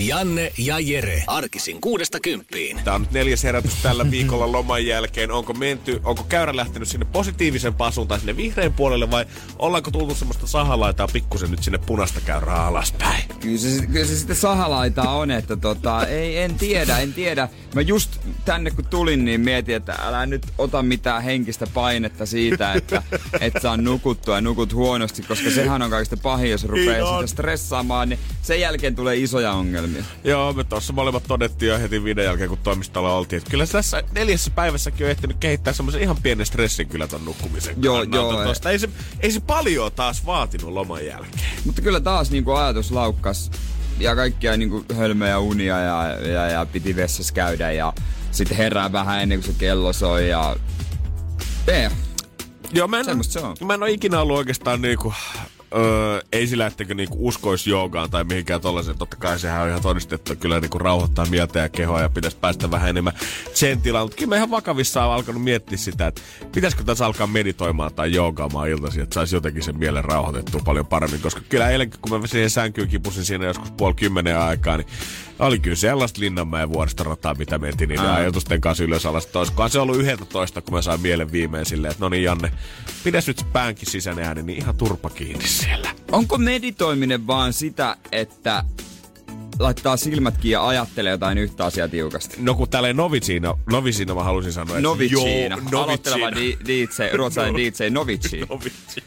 Janne ja Jere. Arkisin kuudesta kymppiin. Tämä on nyt neljäs herätys tällä viikolla loman jälkeen. Onko menty, onko käyrä lähtenyt sinne positiivisen pasun tai sinne vihreän puolelle vai ollaanko tultu semmoista sahalaitaa pikkusen nyt sinne punaista käyrää alaspäin? Kyllä se, kyllä se sitten sahalaitaa on, että tota, ei, en tiedä, en tiedä. Mä just tänne kun tulin, niin mietin, että älä nyt ota mitään henkistä painetta siitä, että et saa nukuttua ja nukut huonosti, koska sehän on kaikista pahin, jos rupeaa sitä stressaamaan, niin sen jälkeen tulee isoja ongelmia. Joo, me tuossa molemmat todettiin jo heti videon jälkeen, kun toimistolla oltiin. Että kyllä tässä neljässä päivässäkin on ehtinyt kehittää semmoisen ihan pienen stressin kyllä ton nukkumisen Joo, kannalta joo, Tosta. Ei, se, ei se paljon taas vaatinut loman jälkeen. Mutta kyllä taas niinku ajatus laukkas ja kaikkia niinku hölmöjä unia ja, ja, ja piti vessassa käydä ja sitten herää vähän ennen kuin se kello soi ja... Ei, Joo, mä en, Semmosta se on. mä en ole ikinä ollut oikeastaan niinku, öö, ei sillä, etteikö niinku uskoisi joogaan tai mihinkään tollaisen. Totta kai sehän on ihan todistettu, kyllä niinku rauhoittaa mieltä ja kehoa ja pitäisi päästä vähän enemmän sen tilaan. Mutta kyllä mä ihan vakavissaan olen alkanut miettiä sitä, että pitäisikö tässä alkaa meditoimaan tai joogaamaan iltaisin, että saisi jotenkin sen mielen rauhoitettua paljon paremmin. Koska kyllä eilenkin, kun mä siihen sänkyyn kipusin siinä joskus puoli kymmenen aikaa, niin oli kyllä sellaista Linnanmäen vuoristorataa, mitä mentiin niin ajatusten kanssa ylös alas. Olisikohan se ollut 11, kun mä sain mielen viimein silleen, että no niin Janne, pidäs nyt päänkin sisäinen ääni, niin ihan turpa kiinni siellä. Onko meditoiminen vaan sitä, että laittaa silmätkin ja ajattelee jotain yhtä asiaa tiukasti? No kun tälleen noviciina, noviciina mä halusin sanoa, että Noviciina. Joo, Aloitteleva di, DJ, ruotsalainen DJ Novici. Novici.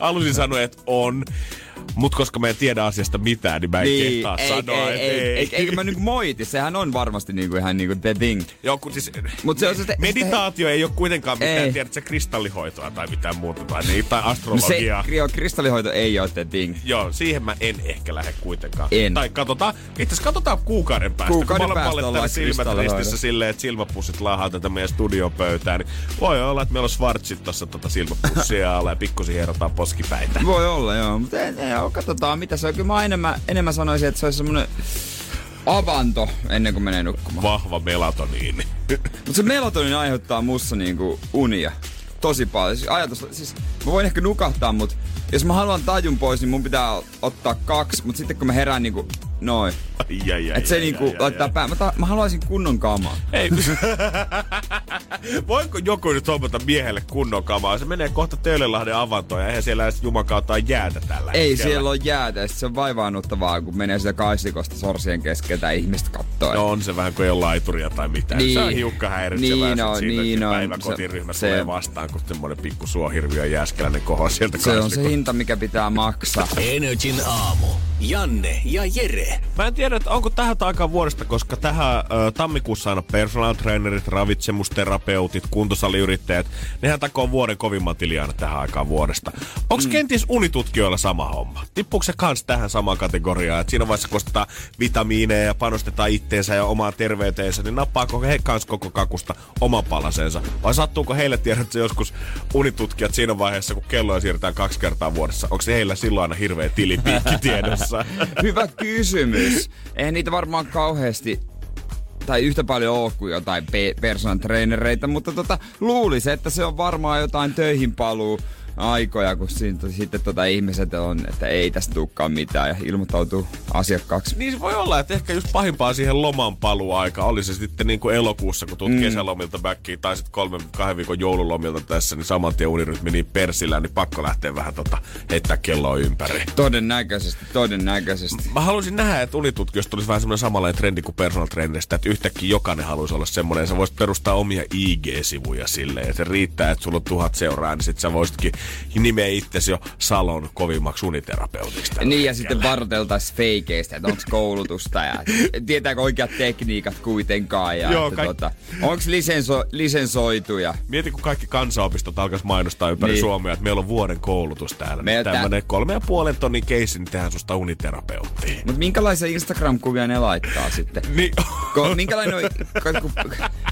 halusin sanoa, että on. Mutta koska mä en tiedä asiasta mitään, niin mä en Niin, kehtaa ei, sanoa, ei, ei, ei. ei, eikö mä nyt moiti, sehän on varmasti niinku ihan niinku the thing. Joo, kun siis Mut se on se- meditaatio ei ole kuitenkaan mitään, Ei. tiedät sä, kristallihoitoa tai mitään muuta, tai, niin, tai No se, astrologiaa. joo, kristallihoito ei ole the thing. Joo, siihen mä en ehkä lähde kuitenkaan. En. Tai katsotaan, itse asiassa katsotaan kuukauden päästä. Kuukauden kun molemmat ollaan täällä silmät ristissä silleen, että silmäpussit laahaa tätä meidän studiopöytään, niin voi olla, että meillä on svartsit tuossa tota silmäpussia alla ja pikkusin hierotaan poskipäitä. Voi olla, joo. Mutta ei, ei, joo, katsotaan mitä se on. Kyllä mä enemmän, enemmän sanoisin, että se olisi semmoinen avanto ennen kuin menee nukkumaan. Vahva melatoniini. Mutta se melatonin aiheuttaa mussa niinku unia. Tosi paljon. Siis ajatus, siis mä voin ehkä nukahtaa, mutta jos mä haluan tajun pois, niin mun pitää ottaa kaksi. Mutta sitten kun mä herään niinku noin. Että se ai, niinku ai, ai, laittaa ai. pää. Mä, ta- mä haluaisin kunnon kamaa. Ei. Voiko joku nyt hommata miehelle kunnon kamaa? Se menee kohta Töölönlahden avantoon ja eihän siellä edes jumakauta jäätä tällä Ei hetkellä. siellä ole jäätä. ja Se on vaivaannuttavaa, kun menee sitä kaistikosta sorsien keskeltä ja ihmiset kattoo. No on se vähän kuin ei ole laituria tai mitään. Niin. Se on hiukka häiritsevää Niin on, niin on. päiväkotiryhmä Se- tulee vastaan, kun semmoinen pikku suohirviö jääskeläinen koho sieltä se on se kaistikosta. Hinta, mikä pitää maksaa. Energin aamu. Janne ja Jere. Mä en tiedä, että onko tähän aikaan vuodesta, koska tähän ö, tammikuussa aina personal trainerit, ravitsemusterapeutit, kuntosaliyrittäjät, nehän takoo vuoden kovimman tili aina tähän aikaan vuodesta. Onko mm. kenties unitutkijoilla sama homma? Tippuuko se kans tähän samaan kategoriaan, että siinä vaiheessa kun ostetaan vitamiineja ja panostetaan itteensä ja omaan terveyteensä, niin nappaako he kans koko kakusta oman palasensa? Vai sattuuko heille tiedätkö joskus unitutkijat siinä vaiheessa, kun kelloja siirretään kaksi kertaa vuodessa? Onko heillä silloin aina hirveä tilipiikki tiedossa? Hyvä kysymys. Eihän niitä varmaan kauheasti tai yhtä paljon ole kuin jotain pe- personal trainereita, mutta tota, luulisi, että se on varmaan jotain töihin paluu aikoja, kun siitä, sitten tota ihmiset on, että ei tästä tulekaan mitään ja ilmoittautuu asiakkaaksi. Niin se voi olla, että ehkä just pahimpaa siihen loman paluaika oli se sitten niin kuin elokuussa, kun tuut mm. kesälomilta backiin, tai sitten kolmen, kahden viikon joululomilta tässä, niin saman tien unirytmi niin persillä, niin pakko lähteä vähän tota, heittää kelloa ympäri. Todennäköisesti, todennäköisesti. Mä haluaisin nähdä, että unitutkijoista tulisi vähän semmoinen samanlainen trendi kuin personal trainerista, että yhtäkkiä jokainen haluaisi olla semmoinen, sä voisit perustaa omia IG-sivuja silleen, että se riittää, että sulla on tuhat seuraa, niin sit sä voisitkin nimeä itsesi jo Salon kovimmaksi uniterapeutiksi. Niin ja hetkellä. sitten varoiteltaisiin feikeistä, että onko koulutusta ja tietääkö oikeat tekniikat kuitenkaan. Ja Joo, että, kaik- tota, onko lisenso, lisensoituja. Mieti, kun kaikki kansanopistot alkaisi mainostaa ympäri Niin. niin. Suomea, että meillä on vuoden koulutus täällä. Meiltä- Tämmöinen kolme ja puolen tonnin keissi, niin tehdään susta uniterapeuttiin. Mutta minkälaisia Instagram-kuvia ne laittaa sitten? Niin, Ko, minkälainen on, kun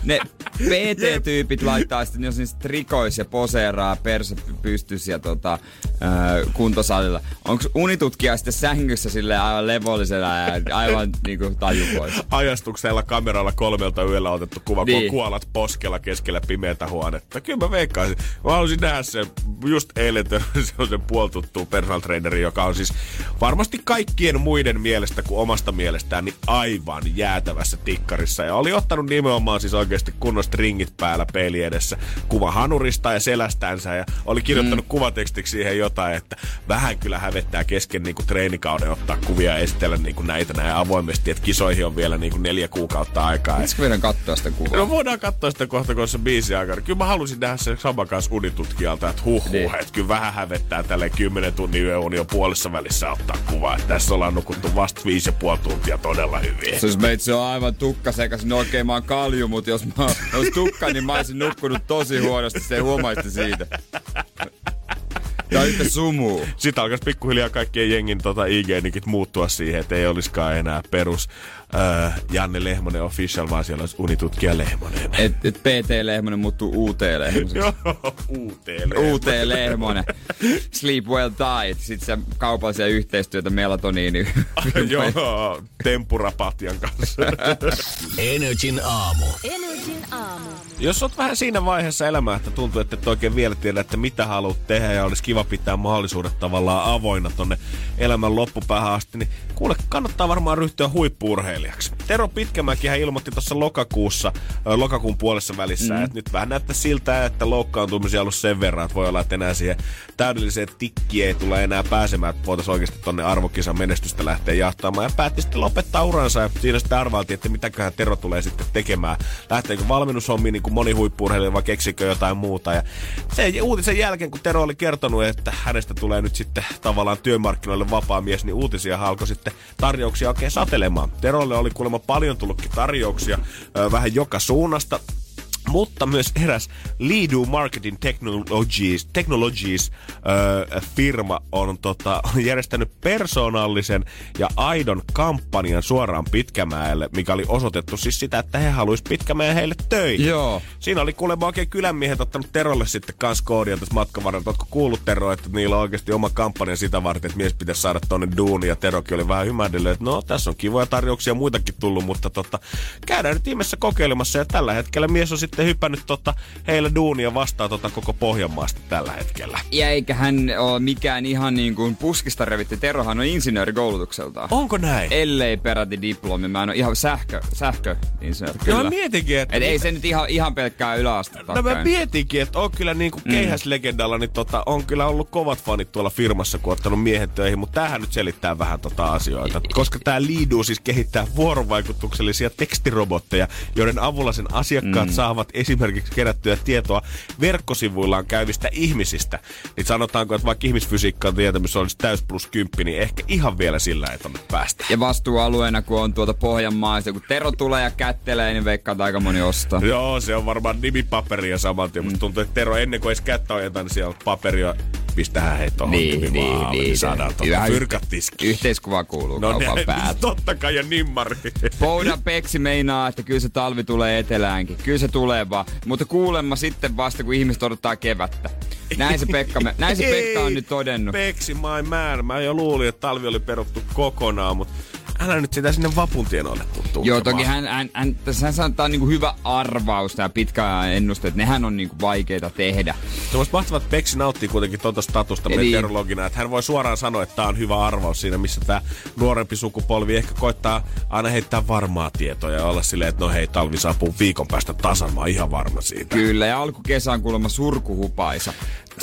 ne PT-tyypit laittaa sitten, jos niistä trikois ja poseeraa perse pystys ja tota, ää, kuntosalilla. Onko unitutkija sitten sängyssä sille aivan levollisella ja aivan niinku taju pois? ajastuksella kameralla kolmelta yöllä otettu kuva, niin. kun kuolat poskella keskellä pimeätä huonetta. Kyllä mä veikkaisin. Mä haluaisin nähdä sen, just eilen sellaisen puoltuttuun personal traineri, joka on siis varmasti kaikkien muiden mielestä kuin omasta mielestään niin aivan jäätävässä tikkarissa. Ja oli ottanut nimenomaan siis oikeasti kunnon stringit päällä peli edessä kuva hanurista ja selästänsä ja oli kirjoittanut mm. kuvatekstiksi siihen jotain, että vähän kyllä hävettää kesken niin kuin treenikauden ottaa kuvia ja esitellä niin kuin näitä näin avoimesti, että kisoihin on vielä niin kuin neljä kuukautta aikaa. Pitäisikö meidän katsoa sitä kuvaa? No voidaan katsoa sitä kohta, kun se biisi aikana. Kyllä mä halusin nähdä sen saman kanssa unitutkijalta, että huh, huh Niin. että kyllä vähän hävettää tälle 10 tunnin yöuni on puolessa välissä ottaa kuvaa. Että tässä ollaan nukuttu vasta viisi ja puoli tuntia todella hyvin. Jos meitsi on aivan tukka sekas, no okei mä oon kalju, mutta jos mä ois tukka, niin mä olisin nukkunut tosi huonosti, se ei huomaisi siitä. Tää yhtä sumuu. Sitten alkaisi pikkuhiljaa kaikkien jengin tota IG-nikit muuttua siihen, että ei olisikaan enää perus äh, Janne Lehmonen official, vaan siellä olisi unitutkija Lehmonen. Et, et PT Lehmonen muuttuu UT Lehmoseksi. Joo, uuteen UT Lehmonen. Sleep well diet. Sitten se kaupallisia yhteistyötä melatoniini. Joo, tempurapatjan kanssa. Energin aamu. Energin aamu. Jos oot vähän siinä vaiheessa elämää, että tuntuu, että et oikein vielä tiedä, että mitä haluat tehdä ja olisi kiva pitää mahdollisuudet tavallaan avoinna tonne elämän loppupäähän asti, niin kuule, kannattaa varmaan ryhtyä huippuurheilijaksi. Tero Pitkämäkihän ilmoitti tuossa lokakuussa, lokakuun puolessa välissä, mm. että nyt vähän näyttää siltä, että loukkaantumisia on ollut sen verran, että voi olla, että enää siihen täydelliseen tikkiin ei tule enää pääsemään, että voitaisiin oikeasti tonne arvokisan menestystä lähteä jahtaamaan. Ja päätti sitten lopettaa uransa ja siinä sitten arvailtiin, että mitäköhän Tero tulee sitten tekemään. Lähteekö valmennushommiin niin kuin moni huippuurheilija vai keksikö jotain muuta. Ja sen uutisen jälkeen, kun Tero oli kertonut, että hänestä tulee nyt sitten tavallaan työmarkkinoille vapaa mies, niin uutisia alkoi sitten tarjouksia oikein satelemaan. Terolle oli kuulemma paljon tullutkin tarjouksia vähän joka suunnasta. Mutta myös eräs Lido Marketing Technologies, Technologies äh, firma on tota, järjestänyt persoonallisen ja aidon kampanjan suoraan Pitkämäelle, mikä oli osoitettu siis sitä, että he haluaisivat Pitkämäen heille töitä. Joo. Siinä oli kuulemma oikein kylänmiehet ottanut Terolle sitten kans koodia tässä matkan varrella. Ootko kuullut Tero, että niillä on oikeasti oma kampanja sitä varten, että mies pitäisi saada tonne duuni ja Terokin oli vähän ymmärdellyt, että no tässä on kivoja tarjouksia muitakin tullut, mutta tota, käydään nyt ihmeessä kokeilemassa ja tällä hetkellä mies on sitten hypännyt tota, heillä duunia vastaan tota koko Pohjanmaasta tällä hetkellä. Ja eikä hän ole mikään ihan niin kuin puskista revitty. Terohan on insinööri koulutukseltaan. Onko näin? Ellei peräti diplomi. Mä en ole ihan sähkö, sähköinsinööri. Kyllä. mä mietinkin, että... Et ei se nyt ihan, ihan pelkkää yläastetta. No mä mietinkin, että on kyllä niinku Mm. keihäslegendalla, niin tota, on kyllä ollut kovat fanit tuolla firmassa, kun ottanut miehet töihin, mutta tämähän nyt selittää vähän tota asioita. Koska tämä Liidu siis kehittää vuorovaikutuksellisia tekstirobotteja, joiden avulla sen asiakkaat mm. saavat esimerkiksi kerättyä tietoa verkkosivuillaan käyvistä ihmisistä. Niin sanotaanko, että vaikka ihmisfysiikkaan tietämys olisi täys plus kymppi, niin ehkä ihan vielä sillä ei tonne päästä. Ja vastuualueena, kun on tuota Pohjanmaasta, kun Tero tulee ja kättelee, niin veikkaa, aika moni ostaa. Joo, se on varmaan nimipaperia saman tien. Musta tuntuu, että Tero ennen kuin edes kättä ojetaan, niin siellä on paperia. Pistähän hei tohon Niin, niin, alle, niin. saadaan tuota Hyvä fyrkat. Yhteiskuva kuuluu No kaupan ne, päältä. totta kai ja nimmari. Poudan Peksi meinaa, että kyllä se talvi tulee eteläänkin. Kyllä se tulee vaan. Mutta kuulemma sitten vasta, kun ihmiset odottaa kevättä. Näin se Pekka, me, näin se Pekka on nyt todennut. Peksi my man. Mä jo luulin, että talvi oli peruttu kokonaan, mutta älä nyt sitä sinne vapuntienoille tuu Joo, tunkemaan. toki hän, hän, hän tässä sanotaan niinku hyvä arvaus tämä pitkä ennuste, että nehän on niinku vaikeita tehdä. Se olisi mahtavaa, että Peksi nauttii kuitenkin tuota statusta Eli- meteorologina, että hän voi suoraan sanoa, että tämä on hyvä arvaus siinä, missä tämä nuorempi sukupolvi ehkä koittaa aina heittää varmaa tietoa ja olla silleen, että no hei, talvi saapuu viikon päästä tasan, mä oon ihan varma siitä. Kyllä, ja alkukesä on kuulemma surkuhupaisa.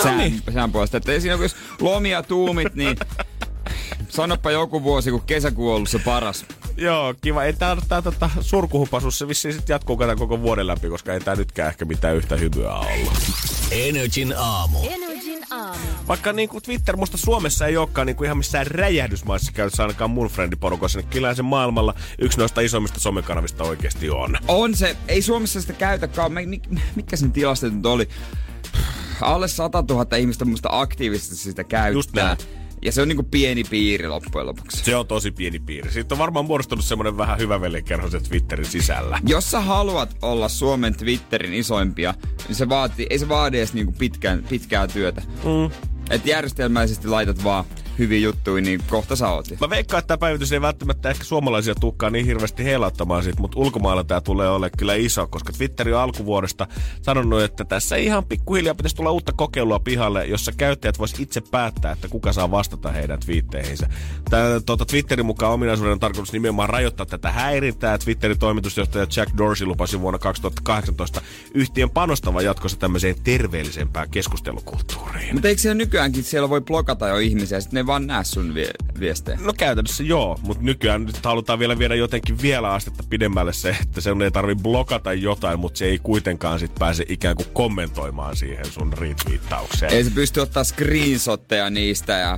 Sään, niin. sään puolesta. Että siinä jos lomia tuumit, niin sanoppa joku vuosi, kun kesäkuu on ollut se paras. Joo, kiva. Ei tää, tää tota, surkuhupasuus, se vissiin sit jatkuu kato koko vuoden läpi, koska ei tää nytkään ehkä mitään yhtä hyvää ollut. Energin aamu. Energin aamu. Vaikka niin kuin Twitter musta Suomessa ei olekaan niin kuin ihan missään räjähdysmaissa käytössä ainakaan mun friendiporukassa, niin kyllä se maailmalla yksi noista isommista somekanavista oikeasti on. On se, ei Suomessa sitä käytäkään. Mikä sen tilastot nyt oli? Alle 100 000 ihmistä muista aktiivisesti sitä käyttää. Just näin. Ja se on niinku pieni piiri loppujen lopuksi. Se on tosi pieni piiri. Siitä on varmaan muodostunut semmoinen vähän hyvä velikerho se Twitterin sisällä. Jos sä haluat olla Suomen Twitterin isoimpia, niin se vaatii, ei se vaadi edes niinku pitkään, pitkää työtä. Mm. Että järjestelmällisesti laitat vaan hyviä juttuja, niin kohta sä oot. Mä veikkaan, että tämä päivitys ei välttämättä ehkä suomalaisia tukkaa niin hirveästi heilauttamaan siitä, mutta ulkomailla tämä tulee olemaan kyllä iso, koska Twitteri on alkuvuodesta sanonut, että tässä ihan pikkuhiljaa pitäisi tulla uutta kokeilua pihalle, jossa käyttäjät vois itse päättää, että kuka saa vastata heidän twiitteihinsä. Tämä tuota, Twitterin mukaan ominaisuuden on tarkoitus nimenomaan rajoittaa tätä häirintää. Twitterin toimitusjohtaja Jack Dorsey lupasi vuonna 2018 yhtiön panostavan jatkossa tämmöiseen terveellisempään keskustelukulttuuriin. Mutta eikö siellä nykyäänkin siellä voi blokata jo ihmisiä, sitten ne vaan näe sun vie- viestejä. No käytännössä joo, mutta nykyään nyt halutaan vielä viedä jotenkin vielä astetta pidemmälle se, että se ei tarvi blokata jotain, mutta se ei kuitenkaan sit pääse ikään kuin kommentoimaan siihen sun retweettaukseen. Ei se pysty ottaa screenshotteja niistä ja...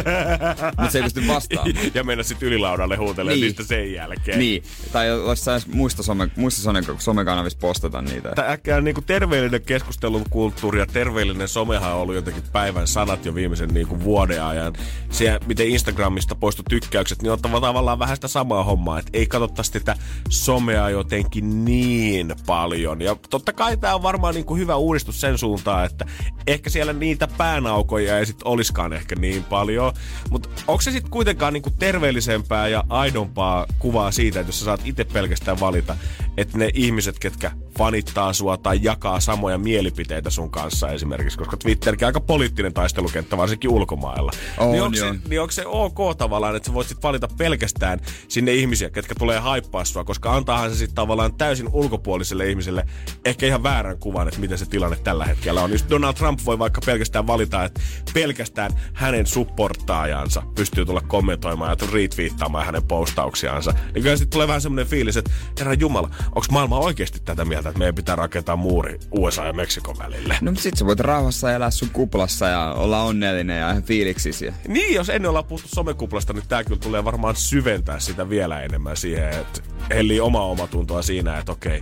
mutta se ei pysty vastaamaan. ja mennä sitten ylilaudalle huutelemaan niin. niistä sen jälkeen. Niin, tai jossain muista, some, muista some, somekanavissa postata niitä. Äkkiä niin kuin terveellinen keskustelukulttuuri ja terveellinen somehan on ollut jotenkin päivän sanat jo viimeisen niin kuin vuoden ajan nykyään se, miten Instagramista poistu tykkäykset, niin on tavallaan vähän sitä samaa hommaa, että ei katsottaisi sitä somea jotenkin niin paljon. Ja totta kai tämä on varmaan niin kuin hyvä uudistus sen suuntaan, että ehkä siellä niitä päänaukoja ei sitten olisikaan ehkä niin paljon. Mutta onko se sitten kuitenkaan niin kuin terveellisempää ja aidompaa kuvaa siitä, että jos sä saat itse pelkästään valita, että ne ihmiset, ketkä fanittaa sua tai jakaa samoja mielipiteitä sun kanssa esimerkiksi, koska Twitterkin aika poliittinen taistelukenttä, varsinkin ulkomailla. On, niin, onko se, niin onko se ok tavallaan, että sä voit sit valita pelkästään sinne ihmisiä, ketkä tulee haippaa sua, koska antaahan se sitten tavallaan täysin ulkopuoliselle ihmiselle ehkä ihan väärän kuvan, että miten se tilanne tällä hetkellä on. Just Donald Trump voi vaikka pelkästään valita, että pelkästään hänen supportaajansa pystyy tulla kommentoimaan ja retweettaamaan hänen postauksiansa. Niin kyllä sitten tulee vähän semmoinen fiilis, että herra Jumala, onko maailma oikeasti tätä mieltä, että meidän pitää rakentaa muuri USA ja Meksikon välille? No sit sä voit rauhassa elää sun kuplassa ja olla onnellinen ja ihan fiiliksisiä. Niin, jos ennen ollaan puhuttu somekuplasta, niin tää kyllä tulee varmaan syventää sitä vielä enemmän siihen, että hellii omaa omatuntoa siinä, että okei,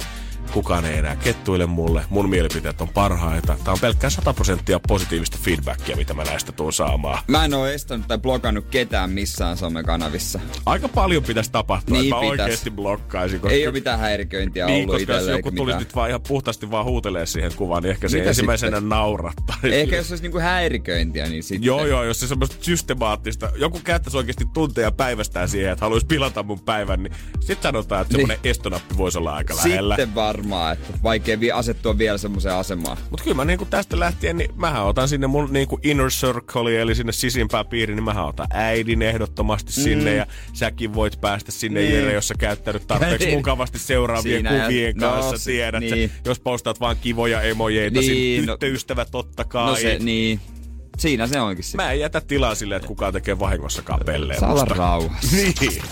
kukaan ei enää kettuile mulle, mun mielipiteet on parhaita. Tää on pelkkää 100 prosenttia positiivista feedbackia, mitä mä näistä tuun saamaan. Mä en oo estänyt tai blokannut ketään missään somekanavissa. Aika paljon pitäisi tapahtua, niin että mä pitäis. oikeesti blokkaisin. Koska... Ei ole mitään häiriköintiä niin, ollut koska jos joku tulisi nyt vaan ihan puhtaasti vaan huutelee siihen kuvaan, niin ehkä se ensimmäisenä sitten? naurattaisi. Ehkä jos olisi niinku häiriköintiä, niin sitten... Joo, joo, jos se semmoista systemaattista, joku käyttäisi oikeasti tunteja päivästään siihen, että haluaisi pilata mun päivän, niin sitten sanotaan, että niin. semmoinen estonappi voisi olla aika lähellä. Sitten var varmaa, että vaikea vi- asettua vielä semmoiseen asemaan. Mutta kyllä mä niinku tästä lähtien, niin mähän otan sinne mun niinku inner circle, eli sinne sisimpään piiriin, niin mähän otan äidin ehdottomasti mm. sinne, ja säkin voit päästä sinne, niin. Jere, jos sä käyttänyt tarpeeksi niin. mukavasti seuraavien Siinä kuvien ja, kanssa, no, tiedät niin. jos postaat vaan kivoja emojeita, niin, no, tyttöystävä totta kai. No se, niin. Siinä se onkin sitten. Mä en jätä tilaa sille, että kukaan tekee vahingossakaan pelleen. Saa olla rauhassa. niin.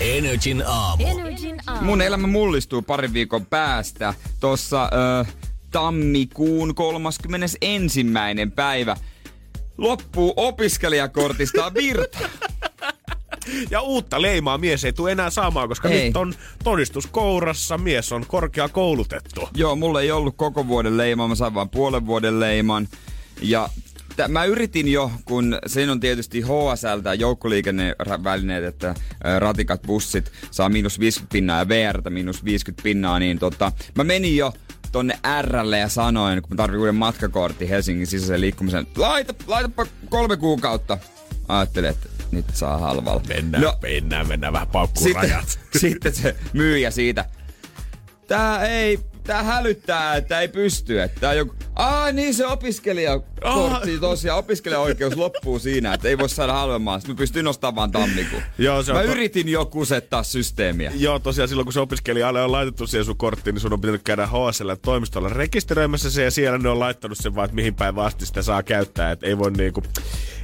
Energin aamu. Energin aamu. Mun elämä mullistuu parin viikon päästä. Tossa ö, tammikuun 31. päivä loppuu opiskelijakortista virta. Ja uutta leimaa mies ei tule enää saamaan, koska ei. nyt on todistus kourassa, mies on korkea koulutettu. Joo, mulla ei ollut koko vuoden leimaa, mä sain vain puolen vuoden leiman. Ja Tää, mä yritin jo, kun siinä on tietysti HSL, joukkoliikennevälineet, että ratikat, bussit saa miinus 50 pinnaa ja VRtä miinus 50 pinnaa, niin tota, mä menin jo tonne Rlle ja sanoin, kun mä tarvitsin uuden matkakortti Helsingin sisäisen liikkumisen, laita, laitapa kolme kuukautta. Ajattelin, että nyt saa halvalla. Mennään, no, mennään, mennään vähän paukkuun sitten, rajat. sitten se myyjä siitä. Tää ei tää hälyttää, että ei pysty. Että tää joku... Aa, niin se opiskelijakortti tosiaan. Opiskelijaoikeus loppuu siinä, että ei voi saada halvemmaa. Sitten mä pystyn nostamaan vaan tammikuun. Joo, se on mä to... yritin jo kusettaa systeemiä. Joo, tosiaan silloin kun se opiskelija on laitettu siihen sun korttiin, niin sun on pitänyt käydä HSL toimistolla rekisteröimässä se ja siellä ne on laittanut sen vaan, että mihin päin asti sitä saa käyttää. Että ei voi niinku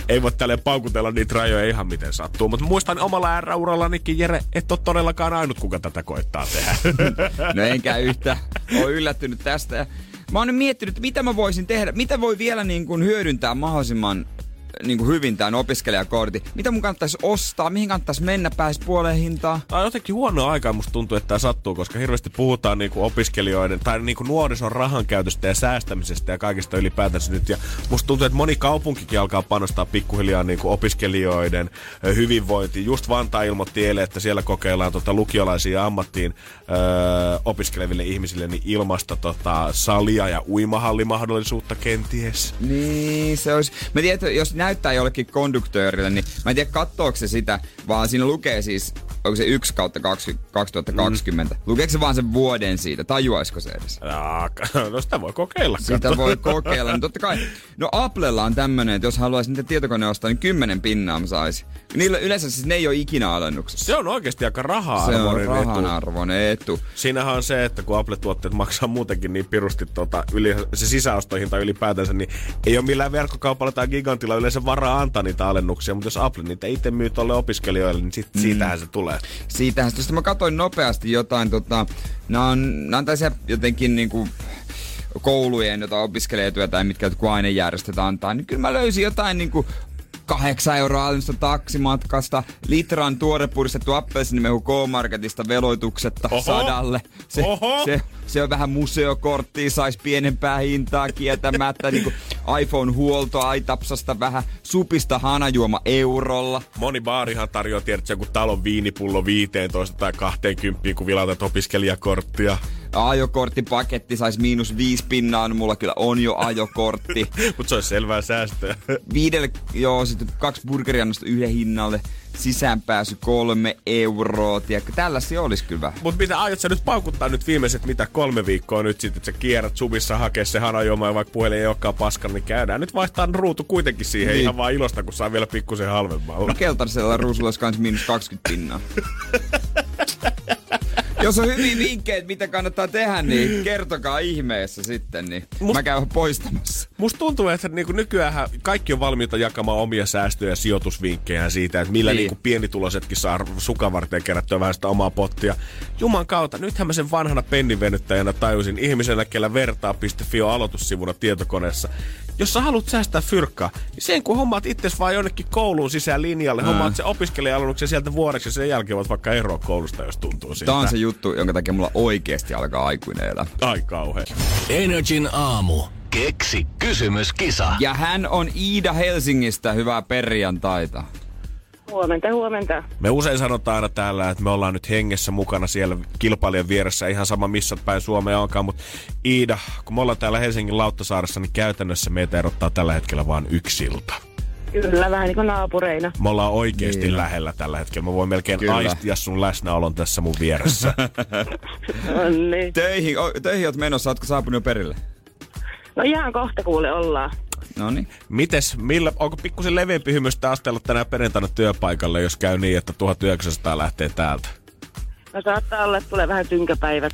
ei voi tälleen paukutella niitä rajoja ihan miten sattuu. Mutta muistan omalla R-urallanikin, Jere, et ole todellakaan ainut, kuka tätä koittaa tehdä. no enkä yhtä. Oon yllättynyt tästä. Mä oon nyt miettinyt, mitä mä voisin tehdä, mitä voi vielä niin kuin hyödyntää mahdollisimman niin kuin hyvin tämän opiskelijakortin. Mitä mun kannattaisi ostaa, mihin kannattaisi mennä, pääsi puoleen hintaa? Tämä on jotenkin huono aika, musta tuntuu, että tämä sattuu, koska hirveästi puhutaan niin kuin opiskelijoiden tai niin kuin nuorison rahan käytöstä ja säästämisestä ja kaikista ylipäätänsä nyt. Ja musta tuntuu, että moni kaupunkikin alkaa panostaa pikkuhiljaa niin kuin opiskelijoiden hyvinvointiin. Just Vantaa ilmoitti eilen, että siellä kokeillaan tota lukiolaisia ammattiin öö, opiskeleville ihmisille niin ilmasta tota, salia ja uimahallimahdollisuutta kenties. Niin, se olisi. Mä tiedän, jos näyttää jollekin konduktöörille, niin mä en tiedä kattooko se sitä, vaan siinä lukee siis, onko se 1 kautta 2020. Mm. Lukeeko se vaan sen vuoden siitä, tajuaisiko se edes? No sitä voi kokeilla. Sitä voi kokeilla, no totta kai. No Applella on tämmönen, että jos haluaisi niitä tietokone ostaa, niin 10 pinnaa mä saisi. Niillä yleensä siis ne ei ole ikinä alennuksessa. Se on oikeasti aika rahaa Se on rahan arvoinen etu. Siinähän on se, että kun Apple-tuotteet maksaa muutenkin niin pirusti tota, yli, se sisäostohinta ylipäätänsä, niin ei ole millään verkkokaupalla tai gigantilla yleensä varaa antaa niitä alennuksia, mutta jos Apple niitä itse myy tuolle opiskelijoille, niin sit, mm. siitähän se tulee. Siitähän se. Mä katsoin nopeasti jotain, tota, nämä on, nämä on jotenkin niinku, koulujen jotain opiskelijatyötä, mitkä jotkut ainejärjestöt antaa, niin kyllä mä löysin jotain niinku 8 euroa alennusta taksimatkasta, litran tuore puristettu appelsinimehu K-Marketista veloituksetta Oho. sadalle. Se, Oho. se, se on vähän museokorttia, saisi pienempää hintaa kietämättä. niin kuin iPhone-huolto Aitapsasta vähän supista hanajuoma eurolla. Moni baarihan tarjoaa tiedätkö, joku talon viinipullo 15 tai 20, kun vilautat opiskelijakorttia ajokorttipaketti saisi miinus viisi pinnaa, no mulla kyllä on jo ajokortti. Mutta se olisi selvää säästöä. Viidelle, joo, sitten kaksi burgeriannosta yhden hinnalle sisäänpääsy kolme euroa. Tiedätkö, tällaisia olisi kyllä Mutta mitä aiot sä nyt paukuttaa nyt viimeiset mitä kolme viikkoa nyt sitten, että sä kierrät subissa hakee se hanajuoma ja vaikka puhelin ei olekaan paskan, niin käydään nyt vaihtaa ruutu kuitenkin siihen niin. ihan vaan ilosta, kun saa vielä pikkusen halvemmalla. No keltaisella ruusulla olisi kans miinus 20 pinnaa. Jos on hyviä vinkkejä, mitä kannattaa tehdä, niin kertokaa ihmeessä sitten, niin Must, mä käyn poistamassa. Musta tuntuu, että niinku nykyään kaikki on valmiita jakamaan omia säästöjä ja sijoitusvinkkejä siitä, että millä niin. niinku pienituloisetkin saa sukavarteen kerättyä vähän sitä omaa pottia. Juman kautta, nythän mä sen vanhana pennivenyttäjänä tajusin ihmisellä, kellä vertaa.fi on aloitussivuna tietokoneessa jos sä haluat säästää fyrkkaa, niin sen kun hommaat itse vaan jonnekin kouluun sisään linjalle, mm. hommaat se opiskelija sieltä vuodeksi ja sen jälkeen voit vaikka eroa koulusta, jos tuntuu siitä. Tämä on se juttu, jonka takia mulla oikeasti alkaa aikuinen elää. Ai kauhean. Energin aamu. Keksi kysymyskisa. Ja hän on Iida Helsingistä. Hyvää perjantaita. Huomenta, huomenta. Me usein sanotaan aina täällä, että me ollaan nyt hengessä mukana siellä kilpailijan vieressä, ihan sama missä päin Suomea onkaan, mutta Iida, kun me ollaan täällä Helsingin Lauttasaaressa, niin käytännössä meitä erottaa tällä hetkellä vain yksi ilta. Kyllä, vähän niin kuin naapureina. Me ollaan oikeasti niin. lähellä tällä hetkellä. Mä voin melkein Kyllä. aistia sun läsnäolon tässä mun vieressä. no niin. Töihin, töihin oot menossa, ootko saapunut jo perille? No ihan kohta kuule ollaan. No niin. Mites, millä, onko pikkusen leveämpi hymystä astella tänä perjantaina työpaikalle, jos käy niin, että 1900 lähtee täältä? No saattaa olla, että tulee vähän tynkäpäivät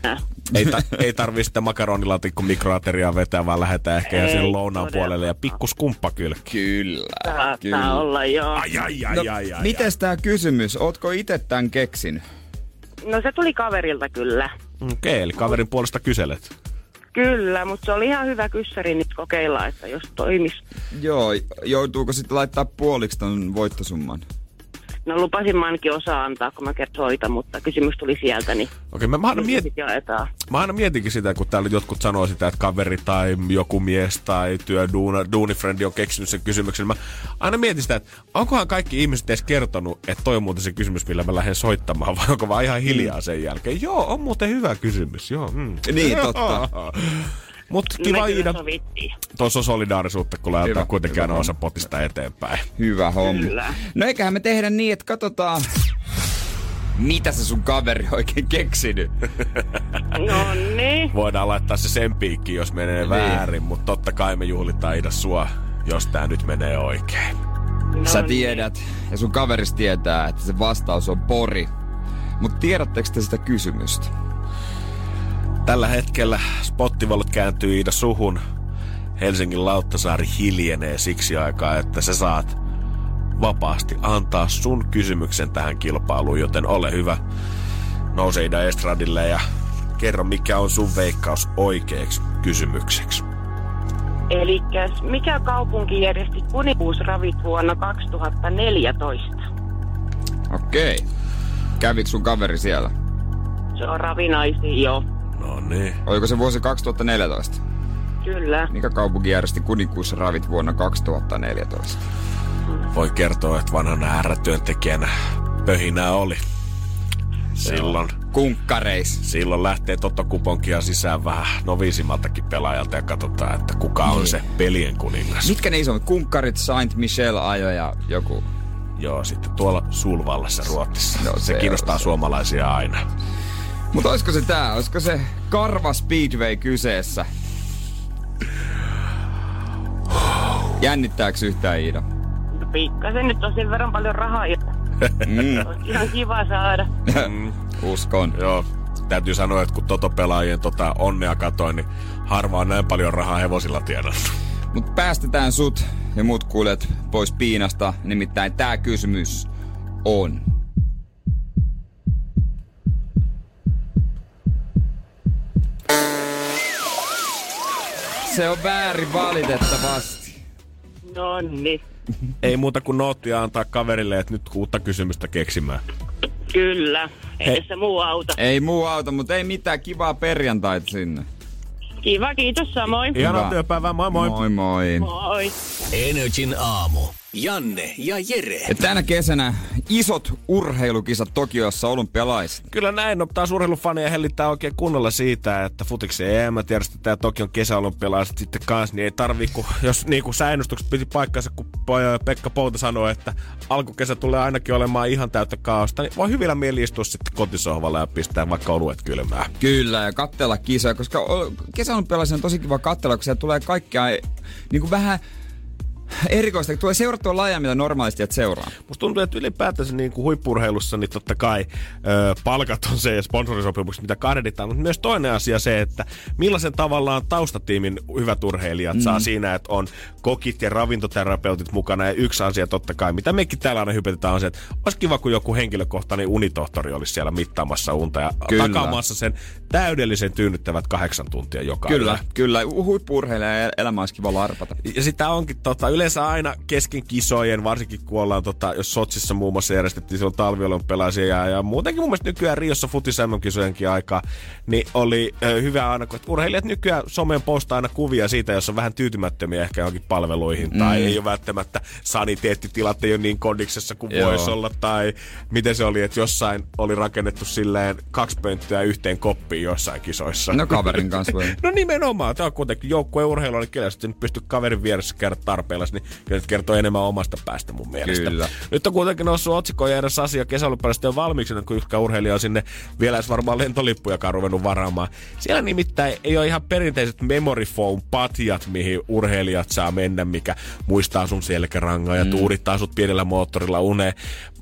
Ei, ta- ei tarvii sitä makaronilaatikko mikroateriaa vetää, vaan lähdetään ehkä ei, sen lounaan puolelle ja pikkus kumppakylki. Kyllä. Saattaa kyllä. olla, joo. Ai, ai, ai, no, ai, ai, mites tää kysymys? Ootko itse tän keksin? No se tuli kaverilta kyllä. Okei, okay, eli kaverin puolesta kyselet. Kyllä, mutta se oli ihan hyvä kyssäri nyt kokeilla, että jos toimis. Joo, joutuuko sitten laittaa puoliksi ton voittosumman? No lupasin ainakin osaa antaa, kun mä soitan, mutta kysymys tuli sieltä, niin Okei, mä, mä, aina miet... mä aina mietinkin sitä, kun täällä jotkut sanoo sitä, että kaveri tai joku mies tai työ duunifrendi on keksinyt sen kysymyksen. Mä aina mietin sitä, että onkohan kaikki ihmiset edes kertonut, että toi on muuten se kysymys, millä mä lähden soittamaan, vai onko vaan ihan hiljaa sen jälkeen. Joo, on muuten hyvä kysymys, joo. Mm. Niin, totta. Mutta kiva Iida. Tuossa on solidaarisuutta, kun laitetaan kuitenkin aina osa potista eteenpäin. Hyvä homma. Kyllä. No eiköhän me tehdä niin, että katsotaan, mitä se sun kaveri oikein keksinyt. No niin. Voidaan laittaa se sen piikki, jos menee niin. väärin, mutta totta kai me juhlitaan Ida sua, jos tää nyt menee oikein. No Sä niin. tiedät, niin. ja sun kaveris tietää, että se vastaus on pori. Mutta tiedättekö te sitä kysymystä? Tällä hetkellä spottivalot kääntyy Iida suhun. Helsingin Lauttasaari hiljenee siksi aikaa, että sä saat vapaasti antaa sun kysymyksen tähän kilpailuun, joten ole hyvä. Nouse Ida Estradille ja kerro mikä on sun veikkaus oikeaksi kysymykseksi. Eli mikä kaupunki järjesti kuninkuusravit vuonna 2014? Okei. Kävikö sun kaveri siellä? Se on ravinaisi, joo. No niin. Oliko se vuosi 2014? Kyllä. Mikä kaupunki järjesti kuninkuusravit vuonna 2014? Voi kertoa, että vanhana R-työntekijänä pöhinää oli. Silloin, Kunkkareis. silloin lähtee Totto-kuponkia sisään vähän noviisimmaltakin pelaajalta ja katsotaan, että kuka on Niin. se pelien kuningas. Mitkä ne isommat? Kunkkarit, Saint Michel ajo ja joku. Joo, sitten tuolla Sulvallassa Ruotsissa. No, se, se kiinnostaa se. suomalaisia aina. Mutta olisiko se tää? Olisiko se Karva Speedway kyseessä? Jännittääks yhtään Iida? Pikkasen nyt on sen verran paljon rahaa, Mm, olisi ihan kiva saada. uskon. Joo, täytyy sanoa, että kun Toto-pelaajien tota onnea katoin, niin harva on näin paljon rahaa hevosilla tienannut. Mut päästetään sut ja muut kuulijat pois piinasta. Nimittäin tää kysymys on. Se on väärin valitettavasti. No niin, Ei muuta kuin noottia antaa kaverille, että nyt uutta kysymystä keksimään. kyllä. Ei se muu auta. Ei muu auta, mutta ei mitään kivaa perjantaita sinne. Kiva, kiitos samoin. Ihanaa työpäivää, moi moi! Moi moi. Moi. Energin aamu. Janne ja Jere. Ja tänä kesänä isot urheilukisat Tokiossa olympialaiset. Kyllä näin, no taas urheilufaneja hellittää oikein kunnolla siitä, että futiksen EM järjestetään Tokion kesäolympialaiset sitten kanssa, niin ei tarvii, kun, jos niin kuin säännöstukset piti paikkansa, kun Pekka Pouta sanoi, että alkukesä tulee ainakin olemaan ihan täyttä kaaosta, niin voi hyvillä mieli istua sitten kotisohvalla ja pistää vaikka oluet kylmää. Kyllä, ja katsella kisoja, koska kesäolympialaisen on tosi kiva katsella, kun siellä tulee kaikkea niin kuin vähän erikoista. Tulee seurattua lajeja, mitä normaalisti et seuraa. Musta tuntuu, että ylipäätänsä niin kuin huippurheilussa niin totta kai ö, palkat on se ja sponsorisopimukset, mitä kadeditaan, mutta myös toinen asia se, että millaisen tavallaan taustatiimin hyvät urheilijat mm. saa siinä, että on kokit ja ravintoterapeutit mukana ja yksi asia totta kai, mitä mekin täällä aina hypetetään on se, että olisi kiva, kun joku henkilökohtainen unitohtori olisi siellä mittaamassa unta ja Kyllä. takaamassa sen täydellisen tyynnyttävät kahdeksan tuntia joka Kyllä, yö. kyllä. Huippu-urheilija elämä olisi kiva larpata. Ja sitä onkin tota, yleensä aina kesken kisojen, varsinkin kun ollaan, tota, jos Sotsissa muun muassa järjestettiin silloin talviolympialaisia ja, ja muutenkin mun mielestä nykyään Riossa futis MM-kisojenkin aikaa, niin oli ö, hyvä aina, kun että urheilijat nykyään someen postaa aina kuvia siitä, jos on vähän tyytymättömiä ehkä johonkin palveluihin, mm. tai ei ole välttämättä saniteettitilat ei ole niin kondiksessa kuin Joo. voisi olla, tai miten se oli, että jossain oli rakennettu silleen kaksi pönttöä yhteen koppiin jossain kisoissa. No kaverin kanssa voi. No nimenomaan. Tämä on kuitenkin joukkueen urheilu, niin kyllä sitten nyt pystyy kaverin vieressä käydä tarpeellasi, niin kyllä nyt kertoo enemmän omasta päästä mun mielestä. Kyllä. Nyt on kuitenkin noussut otsikkoja edes asia kesäolympialaisista jo valmiiksi, kuin yksikään urheilija on sinne vielä edes varmaan lentolippujakaan ruvennut varaamaan. Siellä nimittäin ei ole ihan perinteiset memory foam patjat, mihin urheilijat saa mennä, mikä muistaa sun selkärangaa ja mm. tuudittaa sut pienellä moottorilla uneen,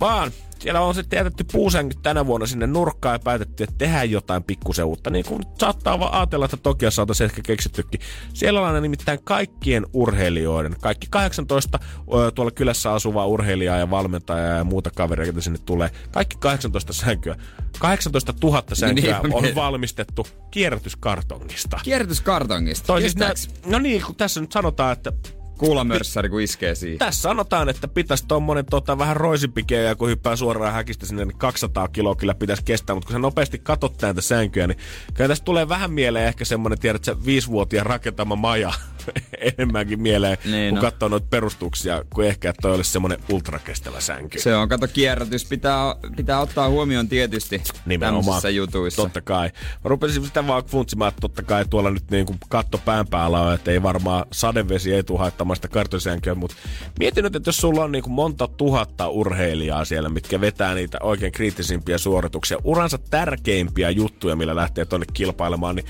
vaan siellä on sitten jätetty puusänkyt tänä vuonna sinne nurkkaan ja päätetty, että tehdään jotain pikkusen uutta. Niin kuin saattaa vaan ajatella, että Tokia saataisiin ehkä keksittykin. Siellä on nimittäin kaikkien urheilijoiden, kaikki 18 ö, tuolla kylässä asuvaa urheilijaa ja valmentajaa ja muuta kavereita, joita sinne tulee. Kaikki 18 sänkyä. 18 000 sänkyä niin, on me- valmistettu kierrätyskartongista. Kierrätyskartongista. Toi siis nä- no niin, kun tässä nyt sanotaan, että kuulamörssäri, kun iskee siihen? tässä sanotaan, että pitäisi tommonen tota, vähän roisipikeä ja kun hyppää suoraan häkistä sinne, niin 200 kiloa kyllä pitäisi kestää, mutta kun sä nopeasti katot näitä sänkyjä, niin kyllä tästä tulee vähän mieleen ehkä semmonen, tiedät sä, viisivuotiaan rakentama maja enemmänkin mieleen, Niin, kun no. katsoo noita perustuksia, kuin ehkä, että toi olisi semmonen ultrakestävä sänky. Se on, kato, kierrätys pitää, pitää ottaa huomioon tietysti tämmöisissä jutuissa. Totta kai. Mä rupesin sitä vaan funtsimaan, että totta kai tuolla nyt niin kuin katto pään päällä on, että ei varmaan sadevesi ei tule haittamaan sitä kartosänkyä, mutta mietin nyt, että jos sulla on niin kuin monta tuhatta urheilijaa siellä, mitkä vetää niitä oikein kriittisimpiä suorituksia, uransa tärkeimpiä juttuja, millä lähtee tonne kilpailemaan, niin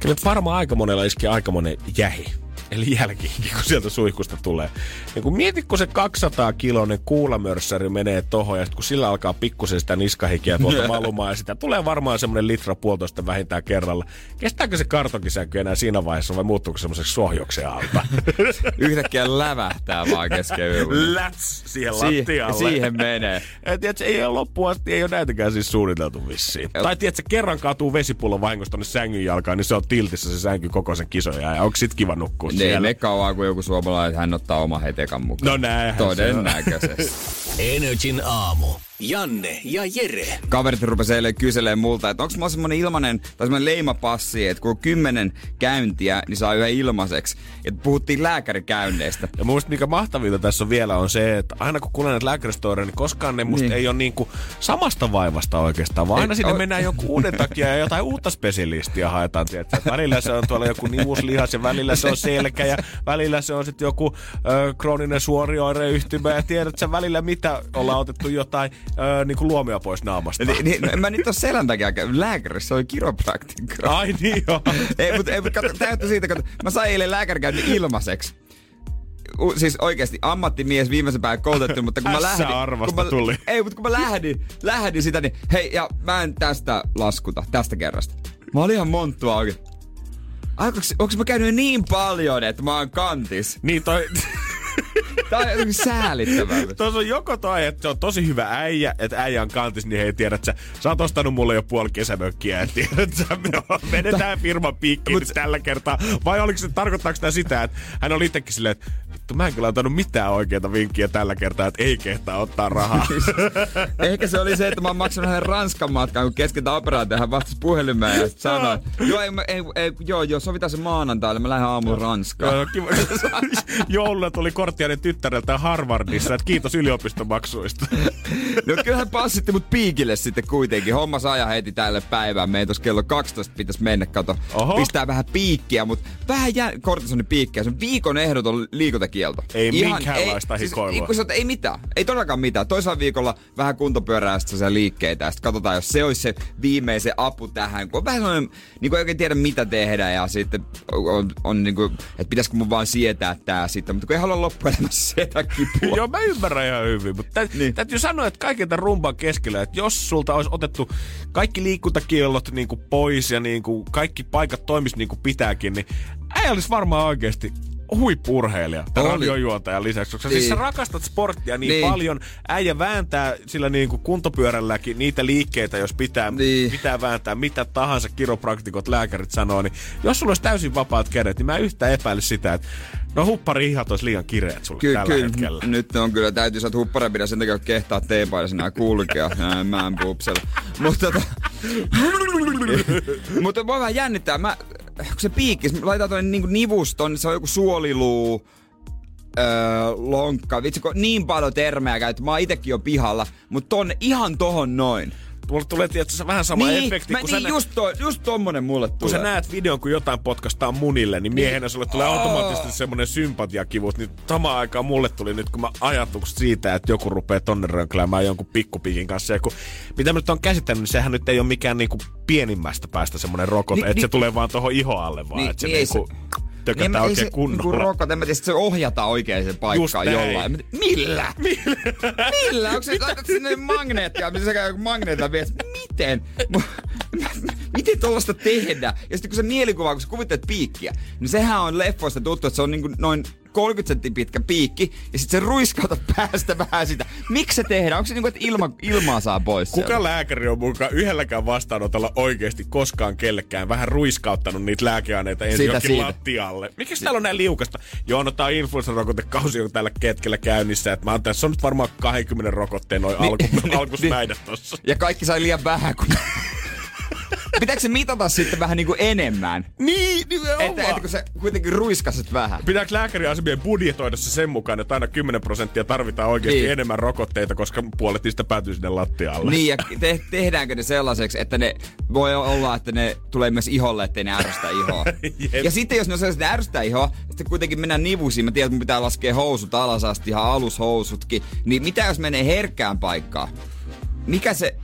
kyllä varmaan aika monella iskee aika monen jähi. Eli jälkiinkin, kun sieltä suihkusta tulee. Ja kun mietit, kun se 200 kilonen kuulamörssäri menee tohon, ja sit kun sillä alkaa pikkusen sitä niskahikiä tuolta valumaan, ja sitä tulee varmaan semmoinen litra puolitoista vähintään kerralla. Kestääkö se kartonkisänky enää siinä vaiheessa, vai muuttuuko semmoiseksi sohjoksen alta? Yhtäkkiä lävähtää vaan kesken. Läts siihen Si- lattialle. siihen menee. Ja tiedätkö, ei ole loppuun asti, ei ole näitäkään siis suunniteltu vissiin. Tai tiedätkö, kerran kaatuu vesipullon vahingossa tonne sängyn jalkaan, niin se on tiltissä se sänky koko sen kisoja. Ja onko sit kiva nukkua Ne ei siellä? me kauan kuin joku suomalainen, että hän ottaa oma hetekan mukaan. No näinhän. Todennäköisesti. Energin aamu. Janne ja Jere. Kaverit rupesi eilen kyselemään multa, että onko mulla semmonen ilmanen tai semmonen leimapassi, että kun on kymmenen käyntiä, niin saa yhden ilmaiseksi. Ja puhuttiin lääkärikäynneistä. Ja mun mielestä mikä mahtavinta tässä on vielä on se, että aina kun kuulen näitä lääkäristoreja, niin koskaan ne musta Niin. ei ole niinku samasta vaivasta oikeastaan, vaan aina sinne o- mennään joku uuden takia ja jotain uutta spesialistia haetaan. Että Välillä se on tuolla joku nivuslihas ja välillä se on selkä ja välillä se on sitten joku ö, krooninen suorioireyhtymä ja tiedät sä välillä mitä ollaan otettu jotain ö, niinku luomia pois naamasta. Niin, niin, no, en mä nyt ole selän takia lääkärissä, se oli kiropraktikko. Ai niin joo. ei, mutta ei, kato, johtuu siitä, kun mä sain eilen lääkärikäynnin ilmaiseksi. U, siis oikeasti ammattimies viimeisen päivän koulutettu, mutta kun mä lähdin... arvasta kun mä, tuli. Ei, mutta kun mä lähdin, lähdin sitä, niin hei, ja mä en tästä laskuta, tästä kerrasta. Mä olin ihan monttua oikein. Onks mä käynyt niin paljon, että mä oon kantis? Niin toi... Tää on säälittävää. Tuossa on joko toi, että se on tosi hyvä äijä, että äijä on kantis, niin hei tiedät, että sä, sä oot ostanut mulle jo puoli kesämökkiä, että tiedät, sä, me vedetään firman piikkiin nyt tällä kertaa. Vai oliko se, tarkoittaako tämä sitä, että hän oli itsekin silleen, että vittu, mä en kyllä antanut mitään oikeita vinkkiä tällä kertaa, että ei kehtaa ottaa rahaa. Ehkä se oli se, että mä oon maksanut hänen Ranskan matkan, kun kesken tämän operaation hän vastasi puhelimeen ja sanoi, joo, ei, ei, ei, joo, joo, sovitaan se maanantaille, mä lähden aamulla Ranskaan. Joo, kiva. Joululla tuli korttiainen tyttäreltä Harvardissa, että kiitos yliopistomaksuista. No kyllähän passitti mut piikille sitten kuitenkin. Homma saa heti tälle päivään. Meidän tuossa kello 12 pitäisi mennä, kato. Oho. Pistää vähän piikkiä, mutta vähän jää kortisonin piikkiä. Se on viikon ehdoton liikuntakielto. Ei minkäänlaista ei, hikoilua. Siis, kun sä oot, ei mitään. Ei todellakaan mitään. Toisella viikolla vähän kuntopyörää ja liikkeitä. Ja sitten katsotaan, jos se olisi se viimeisen apu tähän. Kun on vähän sellainen, niin kuin ei oikein tiedä mitä tehdä. Ja sitten on, on niin kuin, että pitäisikö mun vaan sietää tää sitten. Mutta kun ei halua loppuelämässä sietää kipua. Joo, mä ymmärrän ihan hyvin, mutta tä- niin. täytyy sanoa, että kaiken tämän rumban keskellä, että jos sulta olisi otettu kaikki liikuntakiellot niin kuin pois ja niin kuin kaikki paikat toimis niin kuin pitääkin, niin ei olisi varmaan oikeasti huippurheilija Oli. radiojuontajan lisäksi, koska siis Niin. sä rakastat sporttia niin, Niin. niin. paljon. Äijä vääntää sillä niin kuin kuntopyörälläkin niitä liikkeitä, jos pitää, Niin. pitää vääntää mitä tahansa kiropraktikot, lääkärit sanoo, niin jos sulla olisi täysin vapaat kädet, niin mä yhtään epäile sitä, että no hupparihihat olisi liian kireet sulle Kyllä, tällä kyllä. hetkellä. Nyt on kyllä, täytyy saada hupparapidä sen takia, kun kehtaa teepaidassa nää kulkea. Mä en pupsella. Mutta tota... Mutta voi vähän jännittää. Mä, kun se piikki, laitan tuonne niinku nivuston, se on joku suoliluu, öö, lonkka. Vitsi, kun niin paljon termejä käytetty. Mä oon itekin jo pihalla, mutta tonne ihan tohon noin. Mulle tulee tietysti vähän sama niin, efekti, mä, kun, niin sä, just, to, just tommonen mulle tulee. kun sä näet videon, kun jotain potkastaa munille, niin miehenä sulle tulee automaattisesti semmonen sympatiakivut. Niin samaan aikaan mulle tuli nyt, kun mä ajatus siitä, että joku rupeaa tonne rönkläämään jonkun pikkupiikin kanssa. Ja kun, mitä mä nyt on käsittänyt, niin sehän nyt ei ole mikään niinku pienimmästä päästä semmonen rokote, Niin, että se niin- tulee vaan tuohon ihoalle vaan, Niin, että se niin niinku Niin, tökätään ei oikein se, kunnolla. Niinku rokote, en mä tiedä, sit se ohjataan oikein sen paikkaan jollain. Millä? Millä? Millä? Onko se laitat sinne magneettia, missä käy magneetilla viesti? Miten? Miten tuollaista tehdä? Ja sitten kun se mielikuva, kun sä kuvittelet piikkiä, niin sehän on leffoista tuttu, että se on niinku noin 30 senttiä pitkä piikki, ja sitten se ruiskautat päästä vähän sitä. Miksi se tehdään? Onko se niinku, että ilma, ilmaa saa pois Kuka sieltä? lääkäri on mukaan yhdelläkään vastaanotolla oikeasti koskaan kellekään vähän ruiskauttanut niitä lääkeaineita ensin johonkin siitä. lattialle? Miksi täällä on näin liukasta? Joo, no tää on influenssarokotekausi on tällä hetkellä käynnissä. Että mä oon tässä on nyt varmaan 20 rokotteen noin alku, niin, alkusmäidät tossa. Ja kaikki sai liian vähän, kun... Pitääkö se mitata sitten vähän niinku enemmän? Niin, nimenomaan. Että, että kun sä kuitenkin ruiskasit vähän. Pitääkö lääkäriasemien budjetoida se sen mukaan, että aina 10 prosenttia tarvitaan oikeasti Niin. enemmän rokotteita, koska puolet niistä päätyy sinne lattialle? Niin, ja te- tehdäänkö ne sellaiseksi, että ne voi olla, että ne tulee myös iholle, ettei ne ärsytä ihoa. Jep. ja sitten jos ne on sellaiset, ärsyttää ihoa, sitten kuitenkin mennään nivusiin. Mä tiedän, että mun pitää laskea housut alas asti, ihan alushousutkin. Niin mitä jos menee herkkään paikkaan? Mikä se...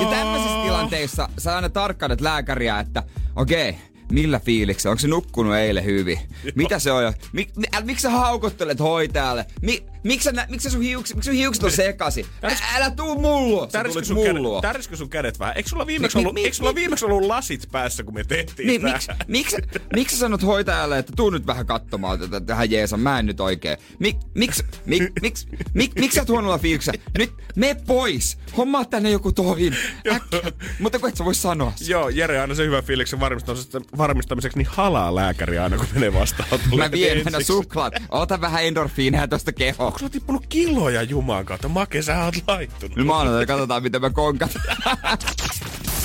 Ja tämmöisissä tilanteissa sä aina tarkkailet lääkäriä, että okei, millä fiiliksi? Onko se nukkunut eilen hyvin? Mitä se on? Mik, miksi sä haukottelet hoitajalle? Mi, miksi, sä, miksi, sun hiukset, miksi sun hiukset on sekasi? Ä, älä tuu mullua! Täriskö sun, mullua. kädet, täriskö sun kädet vähän? Eikö sulla viimeksi, mi, ollut, mi, eikö sulla viimeksi ollut lasit päässä, kun me tehtiin niin, miksi, miksi, miksi sä sanot hoitajalle, että tuu nyt vähän katsomaan tätä, tähän jeesan, mä en nyt oikein. Mik, miksi, mik, miksi, mik, miksi sä huonolla fiiliksellä? Nyt me pois! Hommaa tänne joku tohin. Mutta kun et sä voi sanoa. Joo, Jere aina se hyvä fiiliksen varmistamiseksi, varmistamiseksi niin halaa lääkäri aina, kun menee vastaan. Mä vien aina suklaat. Ota vähän endorfiineja tosta kehoa. Onko sulla tippunut kiloja jumaan kautta? Make, sä oot laittunut. Nyt maanantai katsotaan, miten mä konkat.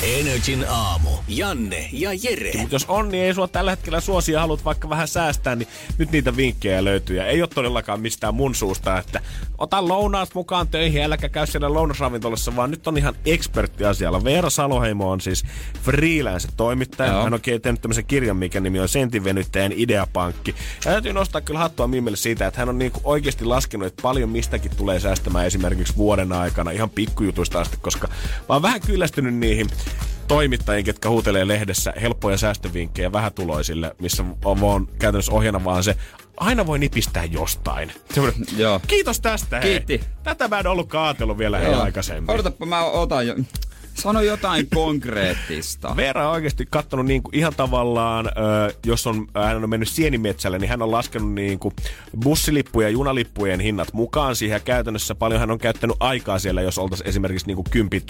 Energin aamu. Janne ja Jere. Mutta jos on, niin ei sua tällä hetkellä suosia haluat vaikka vähän säästää, niin nyt niitä vinkkejä löytyy. Ja ei ole todellakaan mistään mun suusta, että ota lounaat mukaan töihin, äläkä käy siellä lounasravintolassa, vaan nyt on ihan ekspertti asialla. Veera Saloheimo on siis freelance-toimittaja. Joo. Hän on tehnyt tämmöisen kirjan, mikä nimi on Sentivenyttäjän ideapankki. Ja täytyy nostaa kyllä hattua Mimmelle siitä, että hän on niinku oikeasti laskenut, että paljon mistäkin tulee säästämään esimerkiksi vuoden aikana, ihan pikkujutuista asti, koska mä oon vähän kyllästynyt niihin toimittajia, ketkä huutelee lehdessä helppoja säästövinkkejä vähätuloisille, missä on vaan käytännössä ohjana vaan se, aina voi nipistää jostain. Joo. Kiitos tästä, hei. Kiitti. Tätä mä en ollut kaatellut vielä hei aikaisemmin. Odotapa, mä otan jo. Sano jotain konkreettista. Veera on oikeasti katsonut niin kuin ihan tavallaan, ö, jos on, hän on mennyt sienimetsälle, niin hän on laskenut niin kuin bussilippujen ja junalippujen hinnat mukaan siihen. Ja käytännössä paljon hän on käyttänyt aikaa siellä, jos oltaisiin esimerkiksi niin kuin kympi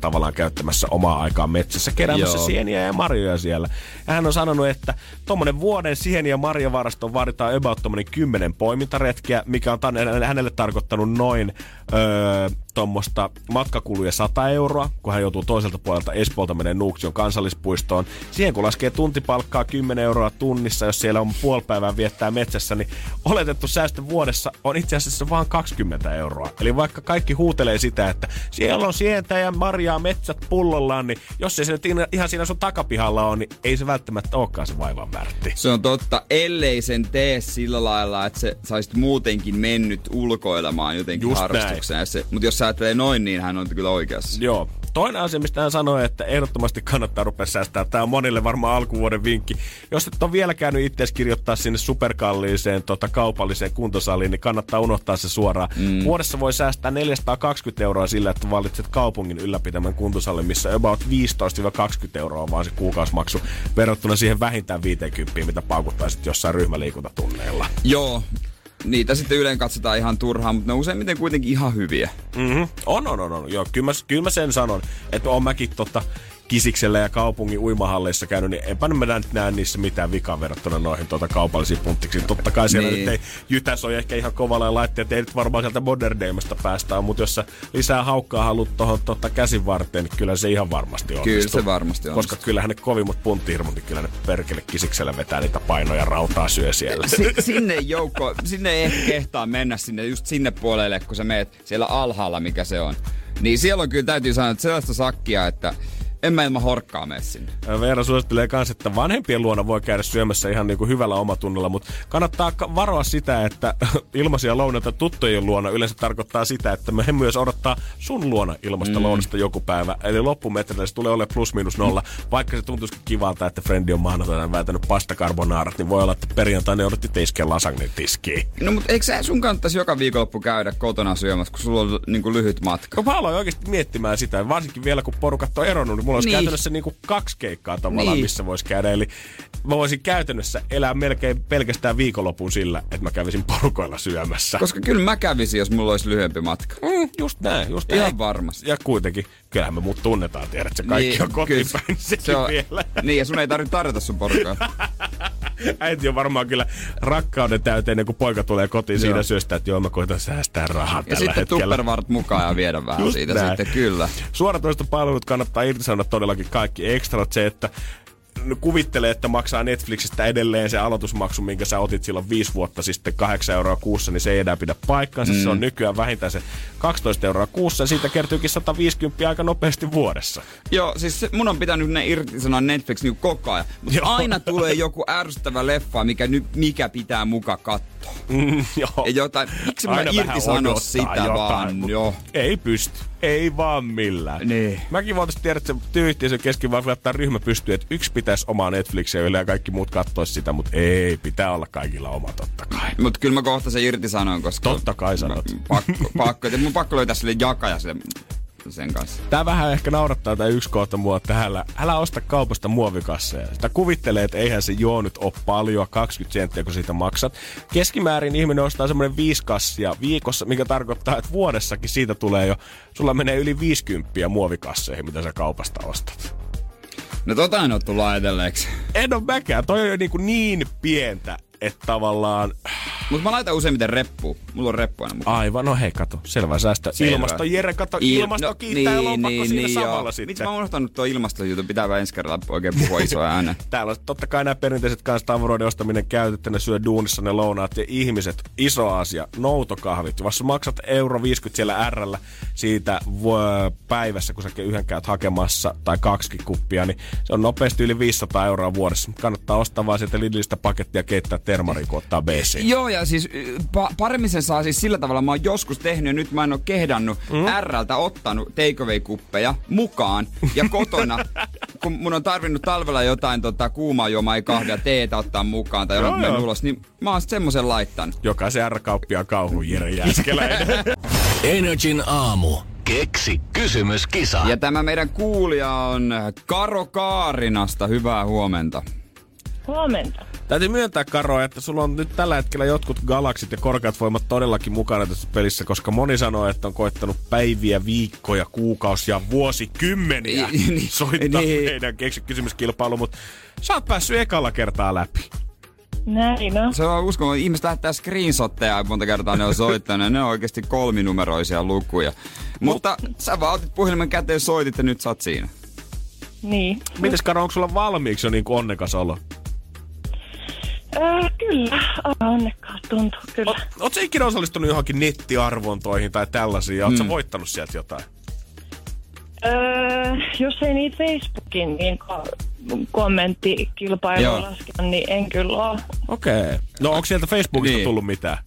tavallaan käyttämässä omaa aikaa metsässä, keräämässä Joo. sieniä ja marjoja siellä. Ja hän on sanonut, että tuommoinen vuoden sieni- ja marjavarastoon vaaditaan about tuommoinen kymmenen poimintaretkiä, mikä on hänelle tarkoittanut noin öö, tuommoista matkakuluja 100 euroa, kun hän joutuu toiselta puolelta Espoolta menee Nuuksion kansallispuistoon. Siihen kun laskee tuntipalkkaa 10 euroa tunnissa, jos siellä on puoli päivää viettää metsässä, niin oletettu säästö vuodessa on itse asiassa vain 20 euroa. Eli vaikka kaikki huutelee sitä, että siellä on sientä ja marjaa metsät pullollaan, niin jos ei se nyt ihan siinä sun takapihalla on, niin ei se välttämättä olekaan se vaivan väärti. Se on totta, ellei sen tee sillä lailla, että se saisit muutenkin mennyt ulkoilemaan jotenkin Just harrastukseen. Se, mutta jos sä ajattelee noin, niin hän on kyllä oikeassa. Joo. Toinen asia, mistä hän sanoi, että ehdottomasti kannattaa rupea säästää. Tämä on monille varmaan alkuvuoden vinkki. Jos et ole vielä käynyt itse kirjoittaa sinne superkalliiseen tota, kaupalliseen kuntosaliin, niin kannattaa unohtaa se suoraan. Mm. Vuodessa voi säästää 420 euroa sillä, että valitset kaupungin ylläpitämän kuntosallin, missä about 15-20 euroa vaan se kuukausimaksu verrattuna siihen vähintään 50, mitä paukuttaisit jossain ryhmäliikuntatunneilla. Joo, niitä sitten yleen katsotaan ihan turhaan, mutta ne on useimmiten kuitenkin ihan hyviä. Mm-hmm. On, on, on, on. Joo, kyllä mä, kyllä mä sen sanon, että on mäkin tota, Kisiksellä ja kaupungin uimahalleissa käynyt, niin enpä mä näe niissä mitään vikaa verrattuna noihin tuota kaupallisiin punttiksiin. Totta kai siellä Niin. nyt ei jytäs ole ehkä ihan kovalla laitteet, ei nyt varmaan sieltä Modern päästä mutta jos sä lisää haukkaa haluat tuohon tota käsin varteen, niin kyllä se ihan varmasti on. Kyllä se varmasti on. Koska kyllähän ne kovimmat punttihirmut, niin kyllä ne perkele kisiksellä vetää niitä painoja rautaa syö siellä. Si- sinne joukko, sinne ei ehkä kehtaa mennä sinne, just sinne puolelle, kun sä meet siellä alhaalla, mikä se on. Niin siellä on kyllä, täytyy sanoa, että sellaista sakkia, että en mä ilman horkkaa mene sinne. Veera suosittelee myös, että vanhempien luona voi käydä syömässä ihan niin kuin hyvällä omatunnolla, mutta kannattaa ka- varoa sitä, että ilmaisia lounaita tuttujen luona yleensä tarkoittaa sitä, että me myös odottaa sun luona ilmasta mm. lounasta joku päivä. Eli loppumetrillä se tulee olemaan plus minus nolla. Vaikka se tuntuisikin kivalta, että frendi on maanantaina väitänyt pasta carbonaarat, niin voi olla, että perjantaina joudutti tiskeä lasagne tiskiin. No mutta eikö sä sun kannattaisi joka viikonloppu käydä kotona syömässä, kun sulla on niin kuin lyhyt matka? No mä aloin oikeasti miettimään sitä, varsinkin vielä kun porukat on eronnut, niin mulla olisi Niin. niin. käytännössä niinku kaksi keikkaa tavallaan, Niin. missä voisi käydä. Eli mä voisin käytännössä elää melkein pelkästään viikonlopun sillä, että mä kävisin porukoilla syömässä. Koska kyllä mä kävisin, jos mulla olisi lyhyempi matka. Mm, just näin, just Ihan näin. varmasti. Ja kuitenkin, kyllähän me muut tunnetaan, tiedät, se kaikki niin, on kotiin kyllä, päin, sekin on, vielä. Niin, ja sun ei tarvitse tarjota sun porukkaa. Äiti on varmaan kyllä rakkauden täyteinen, kun poika tulee kotiin Joo. siinä syöstä, että joo, mä koitan säästää rahaa Ja tällä sitten hetkellä. tupperwart mukaan ja viedä vähän Just siitä näin. sitten, kyllä. Suoratoistopalvelut kannattaa irtisanoa todellakin kaikki ekstrat. Se, että kuvittelee, että maksaa Netflixistä edelleen se aloitusmaksu, minkä sä otit silloin viisi vuotta sitten 8 euroa kuussa, niin se ei enää pidä paikkansa. Mm. Se on nykyään vähintään se 12 euroa kuussa ja siitä kertyykin 150 aika nopeasti vuodessa. Joo, siis se, mun on pitänyt ne irtisanoa Netflix niin koko ajan. Mutta aina tulee joku ärsyttävä leffa, mikä, nyt, mikä pitää muka katsoa. Mm, joo. Jotain, miksi mä irtisano sitä jotain, vaan, joo. Ei pysty. Ei vaan millään. Niin. Mäkin voitais tiedä, että se työyhteisön kesken vaan laittaa ryhmä pystyy, että yksi pitäisi omaa Netflixiä yle ja kaikki muut katsois sitä, mutta ei, pitää olla kaikilla oma totta kai. Mut kyllä mä kohta se irtisanoin, koska... Totta kai sanot. Pakko, pakko, mun pakko löytää sille jakaja sille sen kanssa. Tää vähän ehkä naurattaa tää yksi kohta mua, että älä, älä osta kaupasta muovikasseja. Sitä kuvittelee, että eihän se juo nyt ole paljon, 20 senttiä kun siitä maksat. Keskimäärin ihminen ostaa semmoinen viisi kassia viikossa, mikä tarkoittaa, että vuodessakin siitä tulee jo, sulla menee yli 50 muovikasseihin, mitä sä kaupasta ostat. No tota en oo tullut ajatelleeksi. En ole mäkään, toi on jo niin, niin pientä, että tavallaan... Mut mä laitan useimmiten reppuun. Mulla on reppu aina mukaan. Aivan, no hei, kato, selvä säästö. Selvä. Ilmasto, Jere, kato, Il- ilmasto no, kiittää niin, ja lompakko niin, siinä niin, samalla joo. sitten. Miksi mä oon unohtanut tuo ilmastojutun? Pitää vaan ensi kerralla oikein puhua isoa ääneen. Täällä on totta kai nämä perinteiset kanssa tavaroiden ostaminen käytetty, ne syö duunissa ne lounaat ja ihmiset, iso asia, noutokahvit. Jos maksat euro 50 siellä R siitä päivässä, kun sä yhden käyt hakemassa tai kaksi kuppia, niin se on nopeasti yli 500 euroa vuodessa. Kannattaa ostaa vaan sieltä Lidlistä pakettia keittää termariin, kun ottaa BC. Joo, ja siis pa- paremmin sen saa siis sillä tavalla, mä oon joskus tehnyt ja nyt mä en oo kehdannut mm. Rltä ottanut takeaway-kuppeja mukaan ja kotona, kun mun on tarvinnut talvella jotain tota, kuumaa juomaa, ei kahvia, teetä ottaa mukaan tai Joo, jotain joo. ulos, niin mä oon sit semmosen laittanut. Jokaisen R-kauppia Jere Jääskeläinen. Energin aamu. Keksi kysymyskisa. Ja tämä meidän kuulija on Karo Kaarinasta. Hyvää huomenta. Huomenta. Täytyy myöntää, Karo, että sulla on nyt tällä hetkellä jotkut galaksit ja korkeat voimat todellakin mukana tässä pelissä, koska moni sanoo, että on koettanut päiviä, viikkoja, kuukausia, vuosikymmeniä Niin, soittaa niin. meidän keksy kysymyskilpailu, mutta sä oot päässyt ekalla kertaa läpi. Näin on. Se on uskon, että ihmiset lähettää screenshotteja monta kertaa ne on soittanut. ne on oikeasti kolminumeroisia lukuja. Mutta sä vaan otit puhelimen käteen, soitit ja nyt sä oot siinä. Niin. Mites Karo, onko sulla valmiiksi jo niin onnekas olo? Öö, kyllä. Aika onnekkaasti tuntuu, kyllä. Oot, oot sä ikinä osallistunut johonkin nettiarvontoihin tai tällaisiin ja Mm. sä voittanut sieltä jotain? Öö, jos ei niitä Facebookin niin ko- kommenttikilpailuja Joo. lasketa, niin en kyllä ole. Okei. Okay. No onko sieltä Facebookista Niin. tullut mitään?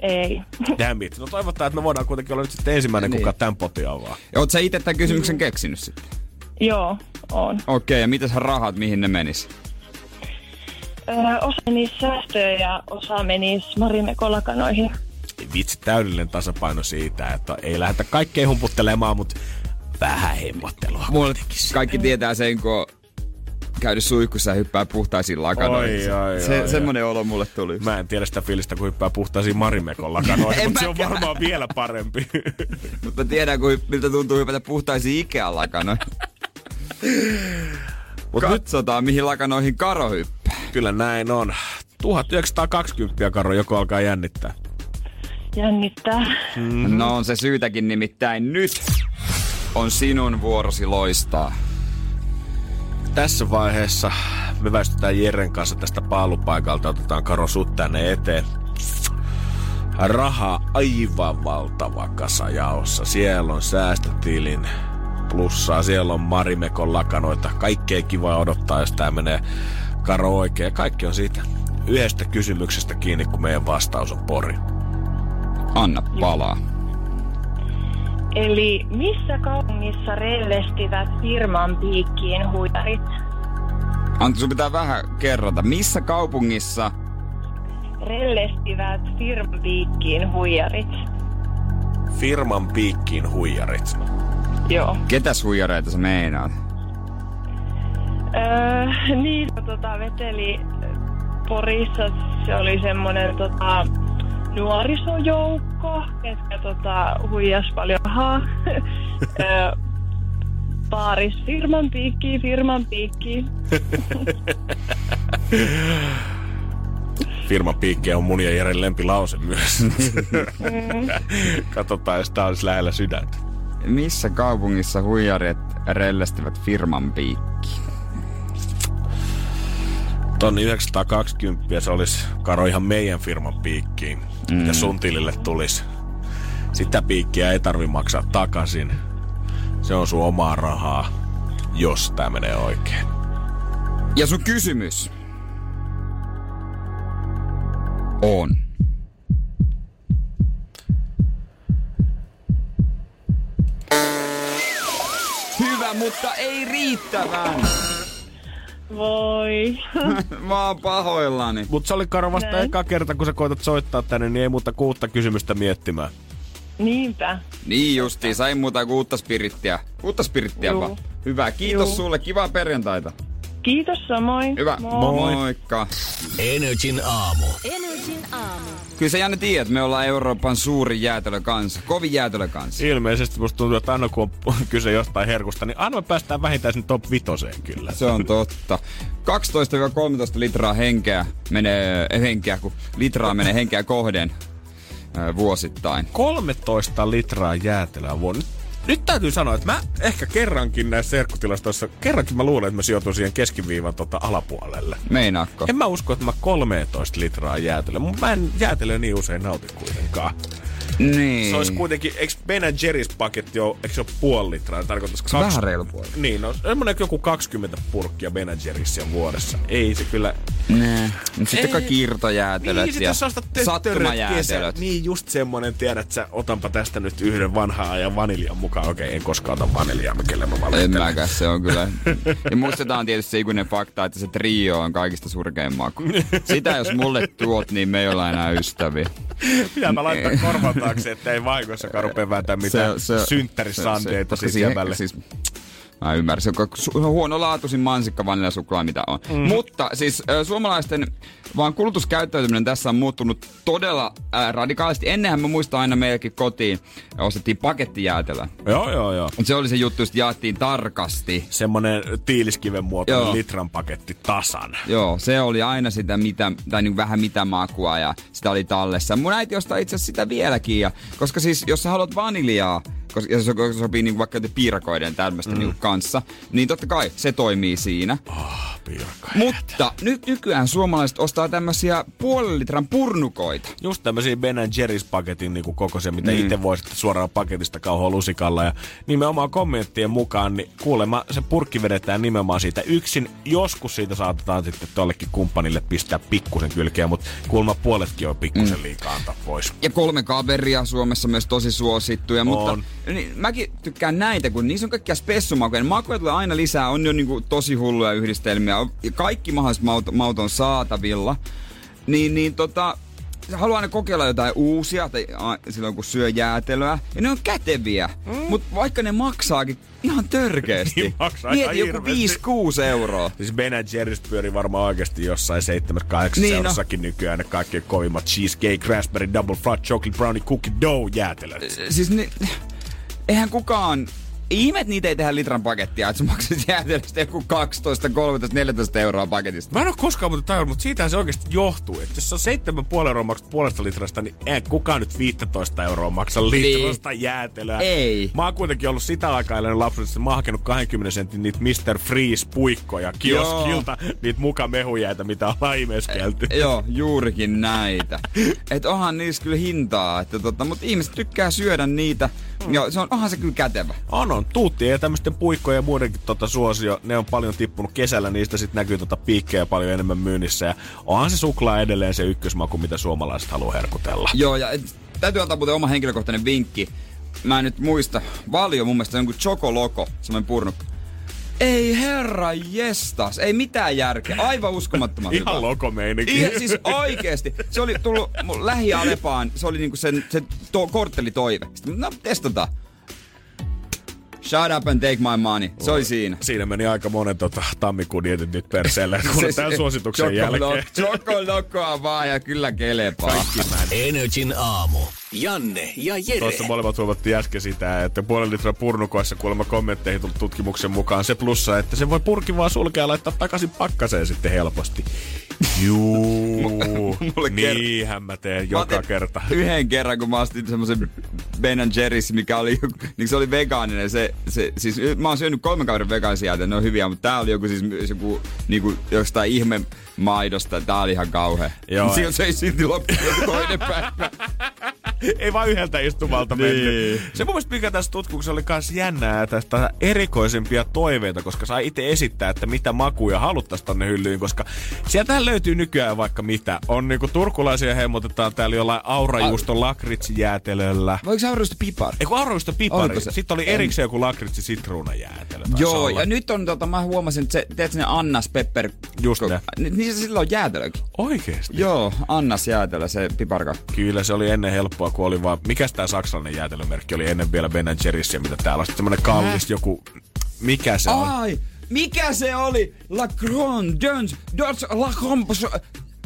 Ei. Damn it. No toivotaan, että me voidaan kuitenkin olla nyt sitten ensimmäinen, Niin. kuka tämän potin avaa. Ja oot sä itse tämän kysymyksen keksinyt sitten? Joo, on. Okei, ja mitäs rahat, mihin ne menis? Öö, osa niistä säästöjä ja osa menisi Marimekolakanoihin. Vitsi, täydellinen tasapaino siitä, että ei lähdetä kaikkeen humputtelemaan, mutta vähän hemmottelua. Kaikki tietää sen, kun käynyt suihkussa ja hyppää puhtaisiin lakanoihin. Oi, oi, se, oi, semmonen olo mulle tuli. Mä en tiedä sitä fiilistä, kun hyppää puhtaisiin Marimekon lakanoihin, mutta se on varmaan vielä parempi. Mutta mä tiedän, kun, miltä tuntuu hypätä puhtaisiin Ikean lakanoihin. Mut nyt Katsotaan, mihin lakanoihin Karo hyppää. Kyllä näin on. 1920 Karo, joko alkaa jännittää. Jännittää. Mm. No on se syytäkin nimittäin nyt on sinun vuorosi loistaa. Tässä vaiheessa me väistytään Jeren kanssa tästä paalupaikalta, otetaan Karo sut tänne eteen. Raha aivan valtava kasa jaossa. Siellä on säästötilin plussaa, siellä on Marimekon lakanoita. Kaikkea kivaa odottaa, jos tää menee Karo oikein. Kaikki on siitä yhdestä kysymyksestä kiinni, kun meidän vastaus on pori. Anna palaa. Eli missä kaupungissa rellestivät firman piikkiin huijarit? Antti, sun pitää vähän kerrata. Missä kaupungissa Rellestivät firman piikkiin huijarit. Firman piikkiin huijarit. Joo. ketäs huijareita sä meinaat? Öö, niin, tota, veteli Porissa, se oli semmonen tota, nuorisojoukko, ketkä tota, huijas paljon rahaa. öö, Paaris firman piikkiin, firman piikkiin. Firman piikki on mun ja Jeren lempilause myös. Katsotaan, jos tää olisi lähellä sydäntä. Missä kaupungissa huijarit rellestivät firman piikki? tonni 920 se olisi, Karo, ihan meidän firman piikkiin, mm. mitä sun tilille tulisi. Sitä piikkiä ei tarvi maksaa takaisin. Se on sun omaa rahaa, jos tämä menee oikein. Ja sun kysymys on. Hyvä, mutta ei riittävän. Voi. Mä oon pahoillani. Mutta se oli Karo vasta Näin. eka kerta, kun sä koetat soittaa tänne, niin ei muuta kuutta kysymystä miettimään. Niinpä. Niin justiin, sai muuta kuin uutta spirittiä. Uutta spirittiä Juu. vaan. Hyvä, kiitos Juu. sulle, kivaa perjantaita. Kiitos samoin. Hyvä, Moi. moikka. Energin aamu. Energin aamu. Kyllä sä Janne tiedät, että me ollaan Euroopan suurin jäätelökansa, kovin jäätelökansa. Ilmeisesti musta tuntuu, että aina kun on kyse jostain herkusta, niin aina me päästään vähintään sinne top vitoseen kyllä. Se on totta. 12-13 litraa henkeä menee, eh, henkeä, kun litraa menee henkeä kohden ö, vuosittain. 13 litraa jäätelöä vuonna. Nyt, täytyy sanoa, että mä ehkä kerrankin näissä serkkutilastoissa, kerrankin mä luulen, että mä sijoitun siihen keskiviivan tota alapuolelle. Meinaakko? En mä usko, että mä 13 litraa jäätelöä, mutta mä en jäätelöä niin usein nauti kuitenkaan. Niin. Se olisi kuitenkin, eikö Ben Jerry's paketti ole, eikö se ole puoli litraa? Tarkoittaisiko Se on vähän reilu puoli. Niin, no semmoinen joku 20 purkkia Ben Jerry'sia vuodessa. Ei se kyllä... Nee. Mut sitten Ei. kaikki irtojäätelöt Niin, ja sattumajäätelöt. Niin, just semmonen, tiedät sä, otanpa tästä nyt yhden vanhaa ajan vaniljan mukaan. Okei, en koskaan ota vaniljaa, kelle mä En valehtelen. mäkään, se on kyllä. Ja muistetaan tietysti se ikuinen fakta, että se trio on kaikista surkein maku. Sitä jos mulle tuot, niin me ei olla enää ystäviä. Pitää mä laittaa korvan taakse, että ei vahingossa rupea vääntämään mitään siitä jäbälle. Siis, Mä ymmärrän, se on su- huonolaatuisin mansikka vaniljasuklaa, mitä on. Mm. Mutta siis suomalaisten vaan kulutuskäyttäytyminen tässä on muuttunut todella äh, radikaalisti. Ennenhän mä muistan aina meillekin kotiin ostettiin pakettijäätelöä. Joo, joo, joo. Se oli se juttu, että jaettiin tarkasti. Semmonen tiiliskiven muotoinen Joo. litran paketti tasan. Joo, se oli aina sitä mitä, tai niin vähän mitä makua ja sitä oli tallessa. Mun äiti ostaa itse asiassa sitä vieläkin, ja, koska siis jos sä haluat vaniljaa, koska ja se so- sopii niin vaikka piirakoiden tämmöistä mm. niin kanssa, niin totta kai se toimii siinä. Ah, piirakka. Mutta nyt nykyään suomalaiset ostaa tämmöisiä puolen litran purnukoita. Just tämmöisiä Ben Jerry's paketin niin kokoisia, mitä Mm. itse voi sitten suoraan paketista kauhoa lusikalla. Ja nimenomaan kommenttien mukaan, niin kuulemma se purkki vedetään nimenomaan siitä yksin. Joskus siitä saatetaan sitten tollekin kumppanille pistää pikkusen kylkeä, mutta kuulemma puoletkin on pikkusen mm. liikaa antaa pois. Ja kolme kaveria Suomessa myös tosi suosittuja, mutta On. Niin, mäkin tykkään näitä, kun niissä on kaikkia spessumakuja. Makuja tulee aina lisää, on jo niinku tosi hulluja yhdistelmiä. Kaikki mahdolliset maut, maut on saatavilla. Niin, niin tota, haluaa aina kokeilla jotain uusia, tai a, silloin kun syö jäätelöä. Ja ne on käteviä, mm. mutta vaikka ne maksaakin ihan törkeästi. Niin maksaa Mieti joku hirveästi. 5-6 euroa. Siis Ben Jerry's pyörii varmaan oikeasti jossain 7-8 Niin, no. eurossakin nykyään ne kaikkein kovimmat cheesecake, raspberry, double fudge, chocolate brownie, cookie dough jäätelöt. siis ne, eihän kukaan... Ihme, että niitä ei tehdä litran pakettia, että sä maksat jäätelöstä joku 12, 13, 14 euroa paketista. Mä en oo koskaan muuten tajunnut, mutta siitä se oikeasti johtuu. Että jos sä 7,5 euroa maksat puolesta litrasta, niin ei kukaan nyt 15 euroa maksa litrasta niin. jäätelöä. Ei. Mä oon kuitenkin ollut sitä aikaa elänyt lapsuudessa, että mä oon hakenut 20 sentin niitä Mr. Freeze puikkoja kioskilta, niitä mukamehujäitä, mitä ollaan imeskelty. Joo, juurikin näitä. Et onhan niissä kyllä hintaa, että tota, mutta ihmiset tykkää syödä niitä. Ja se on, onhan se kyllä kätevä. On, on. Tuuttien ja tämmöisten puikkojen ja muidenkin tota suosio, ne on paljon tippunut kesällä, niistä sitten näkyy tota piikkejä paljon enemmän myynnissä. Ja onhan se suklaa edelleen se ykkösmaku, mitä suomalaiset haluaa herkutella. Joo, ja et, täytyy antaa muuten oma henkilökohtainen vinkki. Mä en nyt muista. Valio mun mielestä on jonkun chokoloko, semmoinen purnukka. Ei herra jestas, ei mitään järkeä. Aivan uskomattoman hyvä. Ihan lokomeininki. Ihan, siis oikeesti. Se oli tullut mun lähialepaan, se oli niinku sen, sen to, korttelitoive. Sitten, no testataan. Shut up and take my money. Se oli siinä. Siinä meni aika monen tota, tammikuun dietit nyt perseelle, kuule tämän suosituksen jälkeen. Chokolokoa vaan ja kyllä kelepaa. Energin aamu. Janne ja Jere. Tuossa molemmat huomattiin äsken sitä, että puolen litran purnukoissa kuulemma kommentteihin tullut tutkimuksen mukaan se plussa, että se voi purki vaan sulkea ja laittaa takaisin pakkaseen sitten helposti. Juu, niinhän mä teen Mä joka kerta. Yhden kerran, kun mä ostin semmoisen Ben Jerry's, mikä oli, niin se oli vegaaninen. Se, se, siis, mä oon syönyt kolmen kauden vegaanisia ne on hyviä, mutta tää oli joku siis joku niinku, jostain ihme maidosta. Tää oli ihan kauhea. Joo. Mutta se ei silti loppu joku toinen päivä. Ei vaan yhdeltä istumalta Niin. mennyt. Se mun mielestä mikä tässä tutkimuksessa oli myös jännää tästä erikoisempia toiveita, koska sai itse esittää, että mitä makuja haluttaisiin tonne hyllyyn, koska sieltähän löytyy nykyään vaikka mitä. On niinku turkulaisia hemmotetaan täällä jollain aurajuuston lakritsijäätelöllä. Voiko se auroista pipar? Eikö aurajuusto pipari? Sitten oli En. erikseen joku lakritsi sitruunajäätelö. Joo, olla. ja nyt on tota, mä huomasin, että se, teet ne Annas Pepper. Just ne. Ni- Niin se silloin on jäätelökin. Oikeesti? Joo, Annas jäätelö, se piparka. Kyllä se oli ennen helppoa, kun oli vaan... Mikäs tää saksalainen jäätelömerkki oli ennen vielä Ben Jerry's ja mitä täällä on? Sitten semmonen kallis joku... Mikä se on? Ai, mikä se oli? La Grande Dance, Dance, La Compos...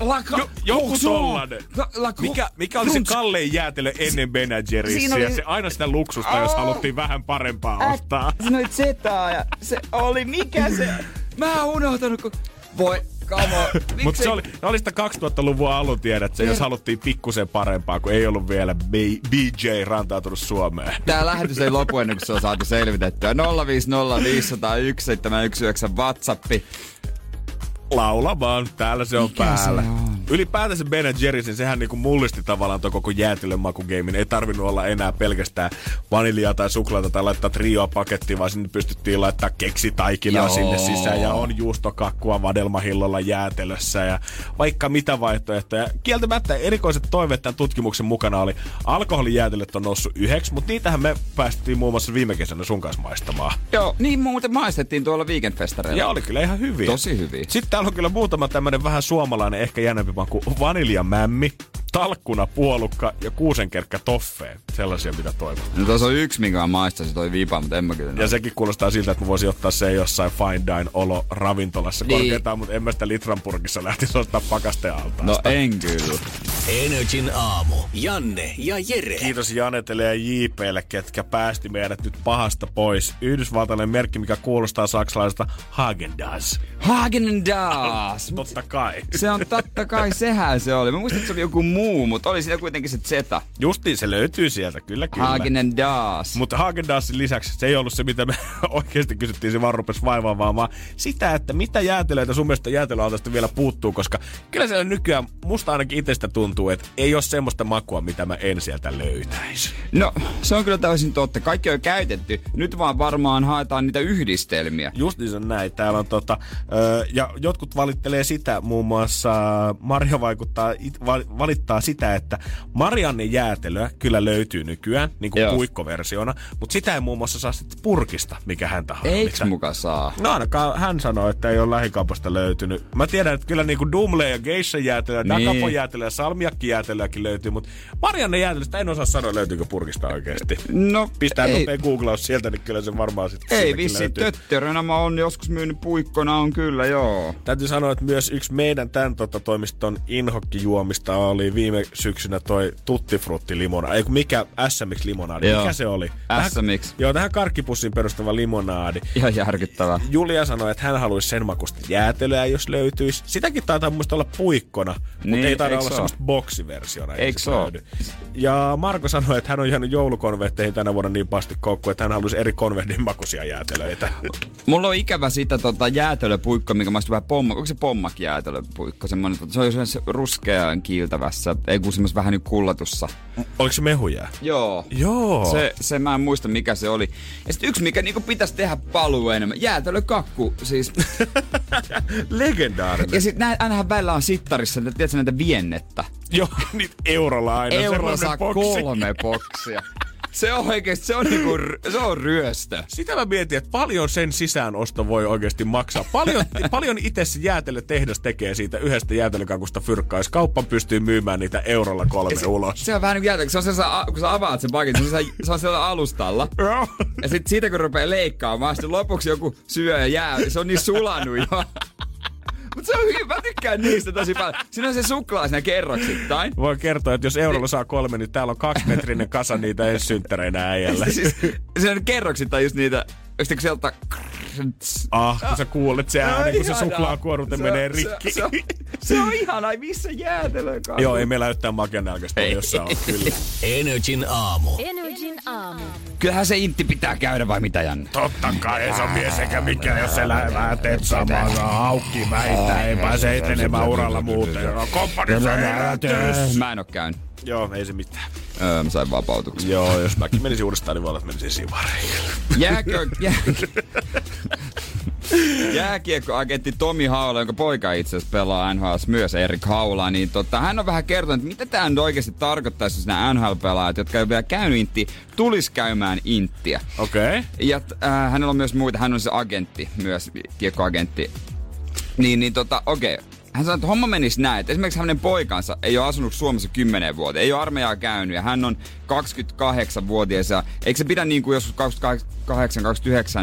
La Jo, joku tollanen. La, la, Mikä, mikä oli se kallein jäätelö ennen Ben Jerry's? Siinä oli- Se aina sitä luksusta, jos Oh. haluttiin vähän parempaa ostaa. Sanoit zetaa ja se oli, mikä se... Mä oon unohtanut, kun... Voi, kamo. Mutta se oli, oli sitä 2000-luvun alun tiedät, se, jos haluttiin pikkusen parempaa, kun ei ollut vielä B- BJ rantautunut Suomeen. Tää lähetys ei lopu ennen kuin se on saatu selvitettyä. 050501719 WhatsAppi. Laulamaan, täällä se on Mikä päällä. se on? Ylipäätänsä Ben Jerry's, niin sehän niinku mullisti tavallaan tuon koko jäätelön makugeimin. Ei tarvinnut olla enää pelkästään vaniljaa tai suklaata tai laittaa trioa pakettiin, vaan sinne pystyttiin laittaa keksitaikinaa Joo. sinne sisään ja on juustokakkua vadelmahillolla jäätelössä ja vaikka mitä vaihtoehtoja. Kieltämättä erikoiset toiveet tämän tutkimuksen mukana oli, alkoholijäätelöt on noussut yhdeksi, mutta niitähän me päästiin muun muassa viime kesänä sun kanssa maistamaan. Joo, niin muuten maistettiin tuolla weekendfestareilla. Ja oli kyllä ihan hyviä. Tosi hyviä. Sitten täällä on kyllä muutama tämmönen vähän suomalainen, ehkä jännempi maku. Vaniljamämmi, talkkuna puolukka ja kuusenkerkkä toffee. Sellaisia, mitä toivon. No tuossa on yksi, minkä mä maistasin, toi vipa, mutta en mä kyllä. Ja sekin kuulostaa siltä, että mä voisin ottaa sen jossain fine dine olo ravintolassa Niin. korkeintaan, mutta en mä sitä litran purkissa lähtisi ottaa pakasteen alta. No en kyllä. Energin aamu. Janne ja Jere. Kiitos Janetelle ja JPlle, ketkä päästi meidät nyt pahasta pois. Yhdysvaltalainen merkki, mikä kuulostaa saksalaisesta Hagen-Dazs. Hagen Dazs. Totta kai. Se on totta kai, sehän se oli. Mä muistan, että se oli joku muu, mutta oli siinä kuitenkin se Zeta. Justiin se löytyy sieltä, kyllä kyllä. Hagen Dazs. Mutta Hagendassin lisäksi se ei ollut se, mitä me oikeasti kysyttiin, se vaan rupesi vaivaamaan, vaan sitä, että mitä jäätelöitä sun mielestä jäätelöautosta vielä puuttuu, koska kyllä siellä nykyään musta ainakin itsestä tuntuu, että ei ole semmoista makua, mitä mä en sieltä löytäisi. No, se on kyllä täysin totta. Kaikki on jo käytetty. Nyt vaan varmaan haetaan niitä yhdistelmiä. Just niin se on näin. Täällä on tota, ö, ja jotkut valittelee sitä, muun muassa Marjo vaikuttaa, it, va- valittaa sitä, että Marianne jäätelöä kyllä löytyy nykyään, niin kuin Joo. puikkoversiona, mutta sitä ei muun muassa saa sitten purkista, mikä häntä Eiks harmittaa. muka saa? No ainakaan hän sanoi, että ei ole lähikaupasta löytynyt. Mä tiedän, että kyllä niinku Dumle ja Geisha jäätelöä, Niin. niin. Dakapo jäätelöä ja Salmiakki jäätelöäkin löytyy, mutta Marianne jäätelöstä en osaa sanoa, löytyykö purkista oikeasti. No, Pistää ei, nopea googlaus sieltä, niin kyllä se varmaan sitten ei vissi löytyy. töttörönä mä oon joskus myynyt puikkona, on kyllä joo. Täytyy sanoa, että myös yksi meidän tämän tota, toimiston inhokkijuomista oli viime syksynä toi Tutti Frutti limonaadi. Ei mikä SMX limonaadi, Joo. mikä se oli? SMX. joo, tähän karkkipussiin perustuva limonaadi. Ihan järkyttävää. Julia sanoi, että hän haluaisi sen makusta jäätelöä, jos löytyisi. Sitäkin taitaa mielestä olla puikkona, mutta Niin, ei taida olla oo? semmoista boksiversiona. ei Eiks se löydy. Ja Marko sanoi, että hän on jäänyt joulukonvehteihin tänä vuonna niin pasti koukkuun, että hän haluaisi eri konvehdin makuisia jäätelöitä. Mulla on ikävä sitä tota, jäätelöpuikko, mikä maistuu vähän pomma. Onko se pommak jäätelöpuikko? Semmoinen, se on semmoisessa ruskean kiiltävässä, ei kun semmoisessa vähän nyt kullatussa. Oliko se mehujää? Joo. Joo. Se, se mä en muista mikä se oli. Ja sitten yksi mikä niinku pitäisi tehdä paluu enemmän. Jäätelökakku siis. Legendaarinen. ja sitten ainahan välillä on sittarissa, että tiedätkö näitä viennettä. Joo, niitä eurolla aina. Eurolla saa boksi. kolme boksia. Se on oikeesti, se on niinku, se on ryöstö. Sitä mä mietin, että paljon sen sisäänosto voi oikeasti maksaa. Paljon, paljon itse se jäätelötehdas tekee siitä yhdestä jäätelökakusta fyrkkaa, jos kauppa pystyy myymään niitä eurolla kolme se, ulos. se on vähän niinku jäätelö, se on se, kun sä avaat sen pakin, se on, se, se on siellä alustalla. Ja sit siitä kun rupeaa leikkaamaan, sitten lopuksi joku syö ja jää, se on niin sulanut jo. Mutta se on hyvä, mä tykkään niistä tosi paljon. Siinä on se suklaa siinä kerroksittain. Voi kertoa, että jos eurolla saa kolme, niin täällä on kaksimetrinen kasa niitä ensi synttäreinä äijällä. siis, se on kerroksittain just niitä, se sieltä... Ah, kun sä kuulet se ääni, kun se suklaakuorute Se- menee se- rikki. Se, on, se on ihanaa, missä jäätelöä Joo, ei meillä yhtään makenälkäistä ole, jos sä oot kyllä. Energin aamu. Energin aamu. Kyllähän se intti pitää käydä vai mitä Janne? Totta kai se on mies eikä mikään, jos lähdät teet samaa, saa haukki väittää, ei pääse etenemään uralla muuten. Komppani Mä en oo käynyt. Joo, ei se mitään. Öö, mä sain vapautuksen. Joo, jos mäkin menisin uudestaan, niin voi olla, että menisin sivariin. Jääkö... Jää... Jääkiekkoagentti Tomi Haula, jonka poika itse asiassa pelaa NHL myös Erik Haula, niin tota, hän on vähän kertonut, että mitä tämä nyt oikeasti tarkoittaisi, jos nämä NHL-pelaajat, jotka ei vielä käynyt intti, tulis käymään inttiä. Okei. Okay. Ja äh, hänellä on myös muita, hän on se agentti, myös kiekkoagentti. Niin, niin tota, okei. Okay. Hän sanoi, että homma menisi näin, että esimerkiksi hänen poikansa ei ole asunut Suomessa 10 vuotta, ei ole armeijaa käynyt ja hän on 28-vuotias ja eikö se pidä niin kuin joskus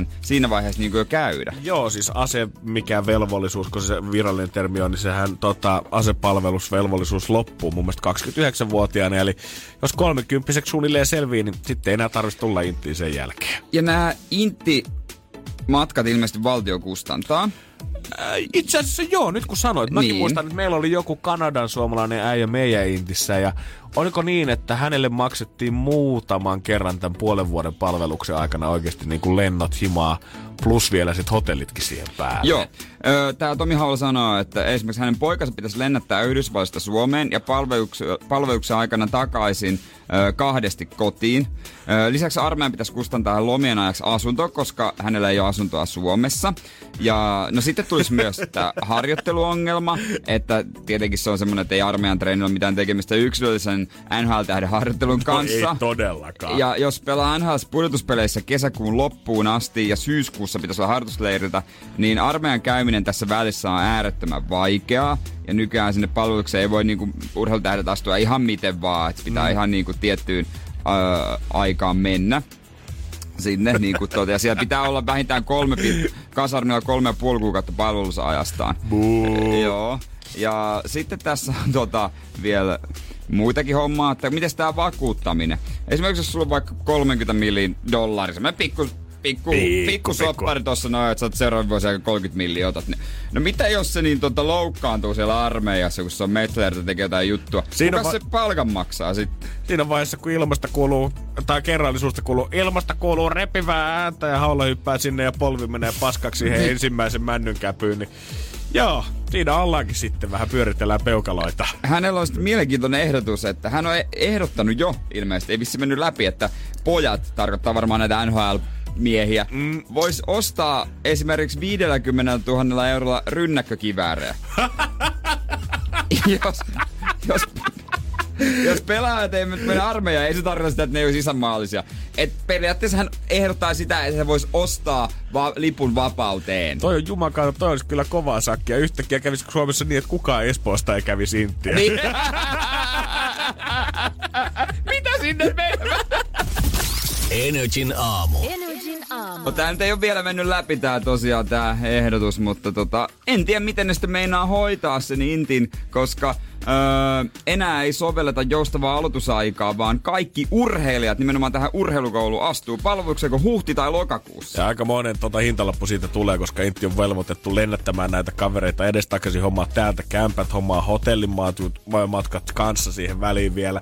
28-29 siinä vaiheessa niin kuin jo käydä? Joo, siis ase, mikä velvollisuus, kun se virallinen termi on, niin sehän tota, asepalvelusvelvollisuus loppuu mun mielestä 29-vuotiaana. Eli jos 30 suunnilleen selvii, niin sitten ei enää tarvitse tulla inttiin sen jälkeen. Ja nämä intti matkat ilmeisesti valtio kustantaa. Äh, itse asiassa joo, nyt kun sanoit. Mäkin Niin. muistan, että meillä oli joku Kanadan suomalainen äijä meidän intissä ja oliko niin, että hänelle maksettiin muutaman kerran tämän puolen vuoden palveluksen aikana oikeasti niin kuin lennot himaa plus vielä sitten hotellitkin siihen päälle. Joo. Tämä Tomi Haula sanoo, että esimerkiksi hänen poikansa pitäisi lennättää Yhdysvalloista Suomeen ja palveluksen, palveluksen aikana takaisin kahdesti kotiin. Lisäksi armeijan pitäisi kustantaa lomien ajaksi asunto, koska hänellä ei ole asuntoa Suomessa. Ja no sitten tulisi myös tämä harjoitteluongelma, että tietenkin se on semmoinen, että ei armeijan treenillä ole mitään tekemistä yksilöllisen NHL-tähden harjoittelun kanssa. No Ei todellakaan. Ja jos pelaa NHL pudotuspeleissä kesäkuun loppuun asti ja syyskuussa pitäisi olla harjoitusleiriltä, niin armeijan käyminen tässä välissä on äärettömän vaikeaa. Ja nykyään sinne palvelukseen ei voi niinku urheilutähdet astua ihan miten vaan, että pitää mm. ihan niinku tiettyyn ö, aikaan mennä sinne. Niin kuin tuota, ja siellä pitää olla vähintään kolme, kasarmilla kolme ja puoli kuukautta palvelusajastaan. Buu. Joo. Ja sitten tässä on tota, vielä muitakin hommaa, että miten tämä vakuuttaminen. Esimerkiksi jos sulla on vaikka 30 millin dollaria, semmoinen pikku pikku, Pikku, pikku soppari tossa noin, että sä oot seuraavan vuosi aika 30 miljoonaa otat. No mitä jos se niin tota, loukkaantuu siellä armeijassa, kun se on metleertä tekee jotain juttua? Siinä Kuka va- se palkan maksaa sitten? Siinä vaiheessa, kun ilmasta kuuluu, tai kerrallisuusta kuuluu, ilmasta kuuluu repivää ääntä ja haula hyppää sinne ja polvi menee paskaksi siihen ensimmäisen männyn käpyyn, niin joo, siinä ollaankin sitten vähän pyöritellään peukaloita. Hänellä on sitten mielenkiintoinen ehdotus, että hän on e- ehdottanut jo ilmeisesti, ei vissi mennyt läpi, että pojat, tarkoittaa varmaan näitä NHL miehiä, mm. vois ostaa esimerkiksi 50 000 eurolla rynnäkkökiväärejä. jos, jos, jos pelaajat ei mene armeijaan, ei se tarkoita sitä, että ne ei olisi isänmaallisia. Et periaatteessa hän ehdottaa sitä, että se voisi ostaa va- lipun vapauteen. Toi on jumakauta, toi olisi kyllä kovaa sakkia. Yhtäkkiä kävisi Suomessa niin, että kukaan Espoosta ei kävisi inttiä. Niin. Mitä sinne menee? Energin aamu. Energin aamu. No tää nyt ei ole vielä mennyt läpi tää tosiaan tää ehdotus, mutta tota, en tiedä miten ne sitten meinaa hoitaa sen intin, koska öö, enää ei sovelleta joustavaa aloitusaikaa, vaan kaikki urheilijat nimenomaan tähän urheilukouluun astuu palvelukseen huhti- tai lokakuussa. Ja aika monen tota hintalappu siitä tulee, koska Intti on velvoitettu lennättämään näitä kavereita edestakaisin hommaa täältä kämpät, hommaa hotellimatkat kanssa siihen väliin vielä.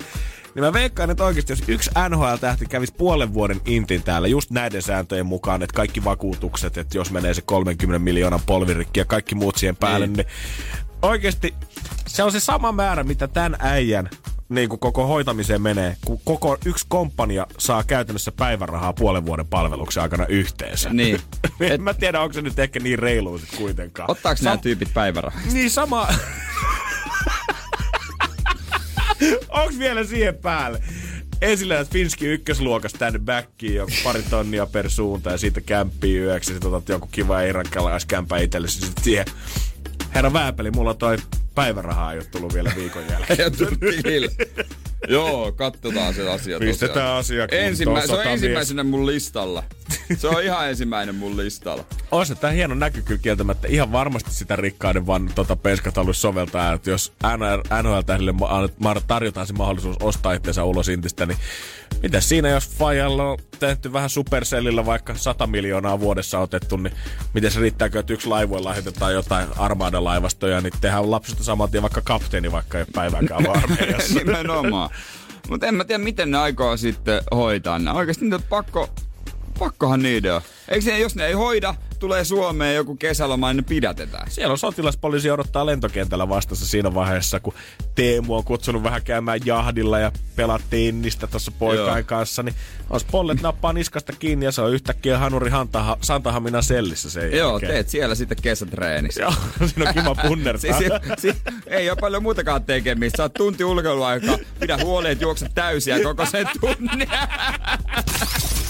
Niin mä veikkaan, että oikeasti jos yksi NHL-tähti kävisi puolen vuoden intin täällä just näiden sääntöjen mukaan, että kaikki vakuutukset, että jos menee se 30 miljoonan polvirikki ja kaikki muut siihen päälle, niin, niin oikeasti se on se sama määrä, mitä tämän äijän niin kuin koko hoitamiseen menee, kun koko yksi komppania saa käytännössä päivärahaa puolen vuoden palveluksen aikana yhteensä. Niin. en mä tiedä, onko se nyt ehkä niin reilu kuitenkaan. Ottaako nämä tyypit päivärahaa? Niin sama... Onks vielä siihen päälle? Ensin Finski ykkösluokas tänne backiin, joku pari tonnia per suunta ja siitä kämppii yöksi. Sitten otat jonkun kiva irankalaiskämpä itsellesi. Sitten siihen, herra Vääpeli, mulla toi päiväraha ei ole tullut vielä viikon jälkeen. Joo, katsotaan se asia Pistetään tosiaan. asia Ensimmä, se on ensimmäisenä mun listalla. Se on ihan ensimmäinen mun listalla. On se tää hieno näky kyllä kieltämättä. Ihan varmasti sitä rikkaiden vaan tota penskat haluaisi soveltaa. Että jos NHL-tähdille tarjotaan se mahdollisuus ostaa itsensä ulos intistä, niin mitä siinä, jos Fajalla on tehty vähän Supercellillä vaikka 100 miljoonaa vuodessa otettu, niin miten se riittääkö, että yksi laivoilla lähetetään jotain armada-laivastoja, niin tehdään lapsesta saman tien vaikka kapteeni, vaikka ei vaan armeijassa. Nimenomaan. Mutta en mä tiedä, miten ne aikoo sitten hoitaa. Oikeasti niitä on pakko, pakkohan niiden on. Eikö ne, jos ne ei hoida, tulee Suomeen joku kesäloma, niin pidätetään. Siellä on sotilaspoliisi odottaa lentokentällä vastassa siinä vaiheessa, kun Teemu on kutsunut vähän käymään jahdilla ja pelaa tennistä tuossa poikain kanssa, niin olisi pollet nappaa niskasta kiinni ja se on yhtäkkiä Hanuri Hantaha, Santahamina sellissä sen Joo, jälkeen. teet siellä sitten kesätreenissä. Joo, siinä on kiva punnertaa. Si- si- si- ei ole paljon muutakaan tekemistä. Saat tunti ulkoiluaikaa. Pidä huolen, että juokset täysiä koko sen tunnin.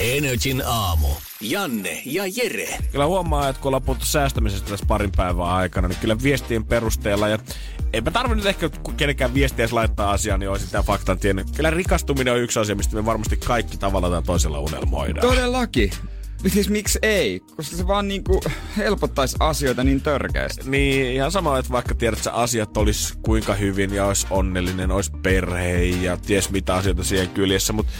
Energin aamu. Janne ja Jere. Kyllä huomaa, että kun ollaan puhuttu säästämisestä tässä parin päivän aikana, niin kyllä viestien perusteella ja eipä tarvi nyt ehkä kenenkään viestiä laittaa asiaan, niin olisi tämä faktan tiennyt. Kyllä rikastuminen on yksi asia, mistä me varmasti kaikki tavalla tai toisella unelmoidaan. Todellakin. Siis miksi ei? Koska se vaan niinku helpottaisi asioita niin törkeästi. Niin, ihan sama, että vaikka tiedät, että asiat olisi kuinka hyvin ja olisi onnellinen, olisi perhe ja ties mitä asioita siihen kyljessä, mutta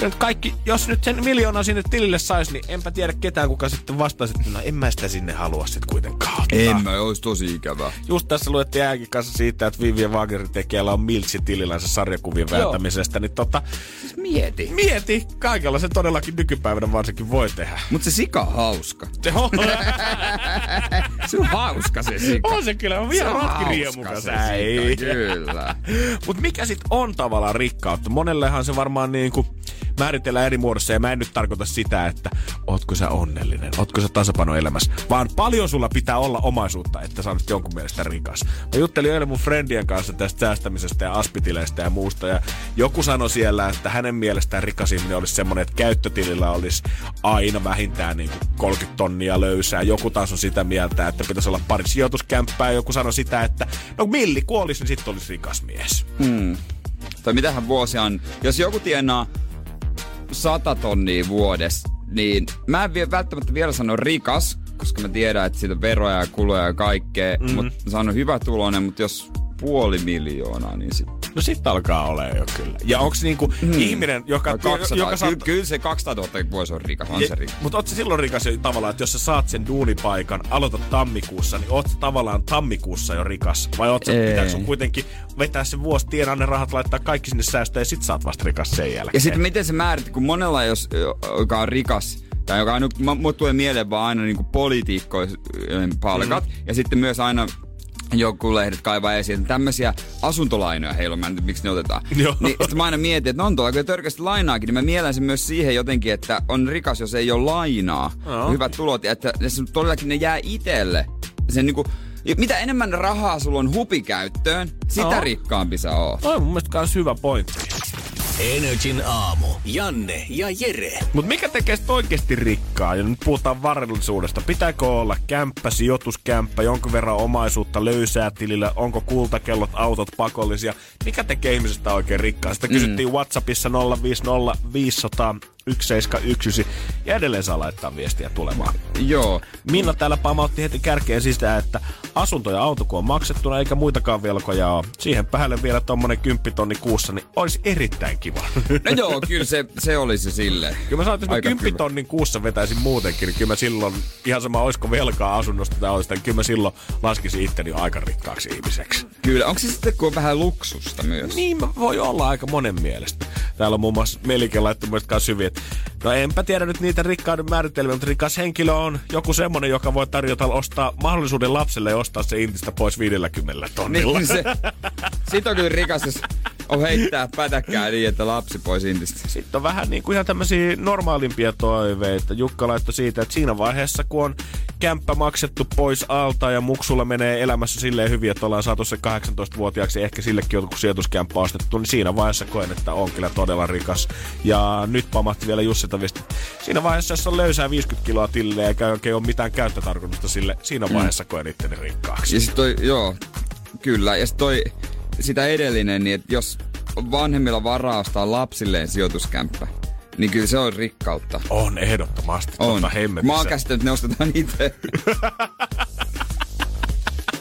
nyt kaikki, jos nyt sen miljoonaa sinne tilille saisi, niin enpä tiedä ketään, kuka sitten vastaisi, että no en mä sitä sinne halua sitten kuitenkaan ottaa. En mä, olisi tosi ikävää. Just tässä luettiin ääkin kanssa siitä, että Vivian Wagnerin tekijällä on miltsi tilillänsä sarjakuvien Joo. vääntämisestä, niin tota, Siis mieti. mieti, kaikella se todellakin nykypäivänä varsinkin voi tehdä. Mut se sika on hauska. Se on, Se on hauska se sika. on se kyllä, on vielä ratkiriemukas se äi. sika, kyllä. Mutta mikä sitten on tavallaan rikkautta? Monellehan se varmaan niinku määritellään eri muodossa ja mä en nyt tarkoita sitä, että ootko sä onnellinen, ootko sä tasapaino elämässä, vaan paljon sulla pitää olla omaisuutta, että sä olet jonkun mielestä rikas. Mä juttelin eilen mun friendien kanssa tästä säästämisestä ja aspitileistä ja muusta ja joku sanoi siellä, että hänen mielestään rikas ihminen olisi semmoinen, että käyttötilillä olisi aina vähintään niin 30 tonnia löysää. Joku taas on sitä mieltä, että pitäisi olla pari sijoituskämppää. Joku sanoi sitä, että no milli kuolisi, niin sitten olisi rikas mies. Tai mitähän vuosia on. Jos joku tienaa 100 tonnia vuodessa, niin mä en vie- välttämättä vielä sano rikas, koska mä tiedän, että siitä on veroja ja kuluja ja kaikkea. Mm-hmm. Mutta sanon hyvä tulonen, mutta jos puoli miljoonaa, niin sit No sitten alkaa olemaan jo kyllä. Ja onko niinku hmm. ihminen, joka... Tai 200, joka kyllä, kyllä se 200 000 vuosi on rikas, on se rikas. Mutta oot silloin rikas jo tavallaan, että jos sä saat sen duunipaikan, aloitat tammikuussa, niin oot tavallaan tammikuussa jo rikas? Vai oot sä, pitääkö sun kuitenkin vetää se vuosi, tienaa ne rahat, laittaa kaikki sinne säästöön ja sit oot vasta rikas sen jälkeen? Ja sitten miten se määritti, kun monella, jos, joka on rikas, tai joka on, mut tulee mieleen vaan aina niinku poliitikkojen palkat, mm. ja sitten myös aina joku lehdet kaivaa esiin, että tämmöisiä asuntolainoja heillä on, mä en tiedä, miksi ne otetaan. Joo. Niin sitten mä aina mietin, että no on tuolla kyllä törkeästi lainaakin, niin mä mielän sen myös siihen jotenkin, että on rikas, jos ei ole lainaa. Joo. Hyvät tulot, ja että ne, todellakin ne jää itelle. Sen niinku, mitä enemmän rahaa sulla on hupikäyttöön, sitä Joo. rikkaampi sä oot. Toi on mun mielestä kans hyvä pointti. Energin aamu. Janne ja Jere. Mutta mikä tekee sitä oikeasti rikkaa? Ja nyt puhutaan varallisuudesta. Pitääkö olla kämppä, sijoituskämppä, jonkun verran omaisuutta löysää tilillä? Onko kultakellot, autot pakollisia? Mikä tekee ihmisestä oikein rikkaa? Sitä kysyttiin WhatsAppissa 050 500 1719 ja edelleen saa laittaa viestiä tulemaan. Joo. Minna täällä pamautti heti kärkeen sitä, että asunto ja auto kun on maksettuna eikä muitakaan velkoja ole. Siihen päälle vielä tommonen 10 tonni kuussa, niin olisi erittäin kiva. No joo, kyllä se, se olisi silleen. Kyllä mä sanoin, että jos mä Aika 10 hyvä. tonnin kuussa vetäisin muutenkin, niin kyllä mä silloin, ihan sama olisiko velkaa asunnosta tai autosta, niin kyllä mä silloin laskisin itteni aika rikkaaksi ihmiseksi. Kyllä, onko se sitten kun on vähän luksusta myös? Niin voi olla aika monen mielestä. Täällä on muun muassa Melike laittanut että no enpä tiedä nyt niitä rikkauden määritelmiä, mutta rikas henkilö on joku semmonen, joka voi tarjota ostaa mahdollisuuden lapselle ostaa se intistä pois 50 tonnilla. Niin se, sit on kyllä rikas, jos on heittää pätäkkää niin, että lapsi pois intistä. Sitten on vähän niin kuin ihan tämmöisiä normaalimpia toiveita. Jukka laittoi siitä, että siinä vaiheessa, kun on kämppä maksettu pois alta ja muksulla menee elämässä silleen hyvin, että ollaan saatu se 18-vuotiaaksi ja ehkä sillekin joku sijoituskämppä ostettu, niin siinä vaiheessa koen, että on kyllä todella rikas. Ja nyt pamahti vielä Jussilta viesti. Siinä vaiheessa, jos on löysää 50 kiloa tilille eikä oikein ole mitään käyttötarkoitusta sille, siinä vaiheessa koen itteni rikkaaksi. Ja sit toi, joo, kyllä. Ja sit toi, sitä edellinen, niin että jos vanhemmilla varaa ostaa lapsilleen sijoituskämppä, niin kyllä se on rikkautta. On ehdottomasti. On. Tota, Mä oon käsittänyt, että ne ostetaan itse.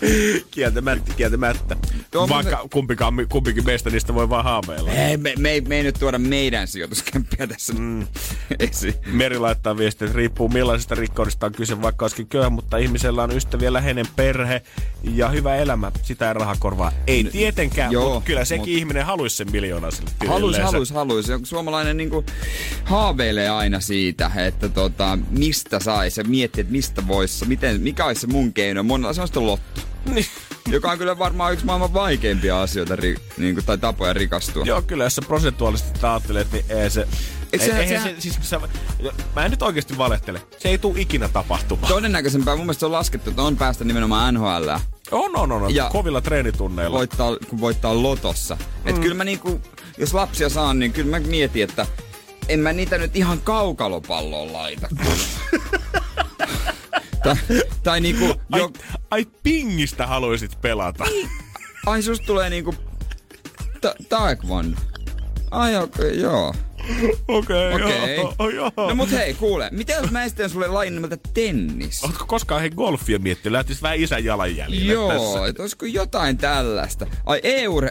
Kieltämättä, kieltämättä. Tuo- Vaikka kumpikaan, kumpikin meistä niistä voi vaan haaveilla. Ei, me, me, ei, me ei nyt tuoda meidän sijoituskämppiä tässä mm. esiin. Meri laittaa viestiä, että riippuu millaisesta rikkaudesta on kyse, vaikka olisikin köyhä, mutta ihmisellä on ystäviä, läheinen perhe ja hyvä elämä. Sitä ei raha korvaa. Ei tietenkään, joo, mutta kyllä sekin mut- ihminen haluaisi sen miljoonaa sille haluis, haluis. Joku Suomalainen niinku haaveilee aina siitä, että tota, mistä saisi ja miettii, että mistä voisi, miten, mikä olisi se mun keino. Monella se on sitten lotto. Niin. Joka on kyllä varmaan yksi maailman vaikeimpia asioita ri, niinku, tai tapoja rikastua. Joo, kyllä jos sä prosentuaalisesti ajattelet, niin ei se... Eikö ei, se- eihän sehän- se, siis, sä, mä en nyt oikeasti valehtele. Se ei tule ikinä tapahtumaan. Todennäköisempää mun mielestä se on laskettu, että on päästä nimenomaan NHL On, on, on. on. Ja- Kovilla treenitunneilla. voittaa, kun voittaa lotossa. Mm. Että kyllä mä niinku, jos lapsia saan, niin kyllä mä mietin, että en mä niitä nyt ihan kaukalopalloon laita. tai, tai niinku, Ai, jo, ai pingistä haluaisit pelata. ai susta tulee niinku ta- taekwondo. Ai okei, joo. Okei, Okei. joo, joo. No mut hei, kuule, mitä jos mä esitän sulle lajin nimeltä tennis? Ootko koskaan he golfia miettinyt? Lähtis vähän isän jalanjäljille Joo, tässä. että olisiko jotain tällaista. Ai EU...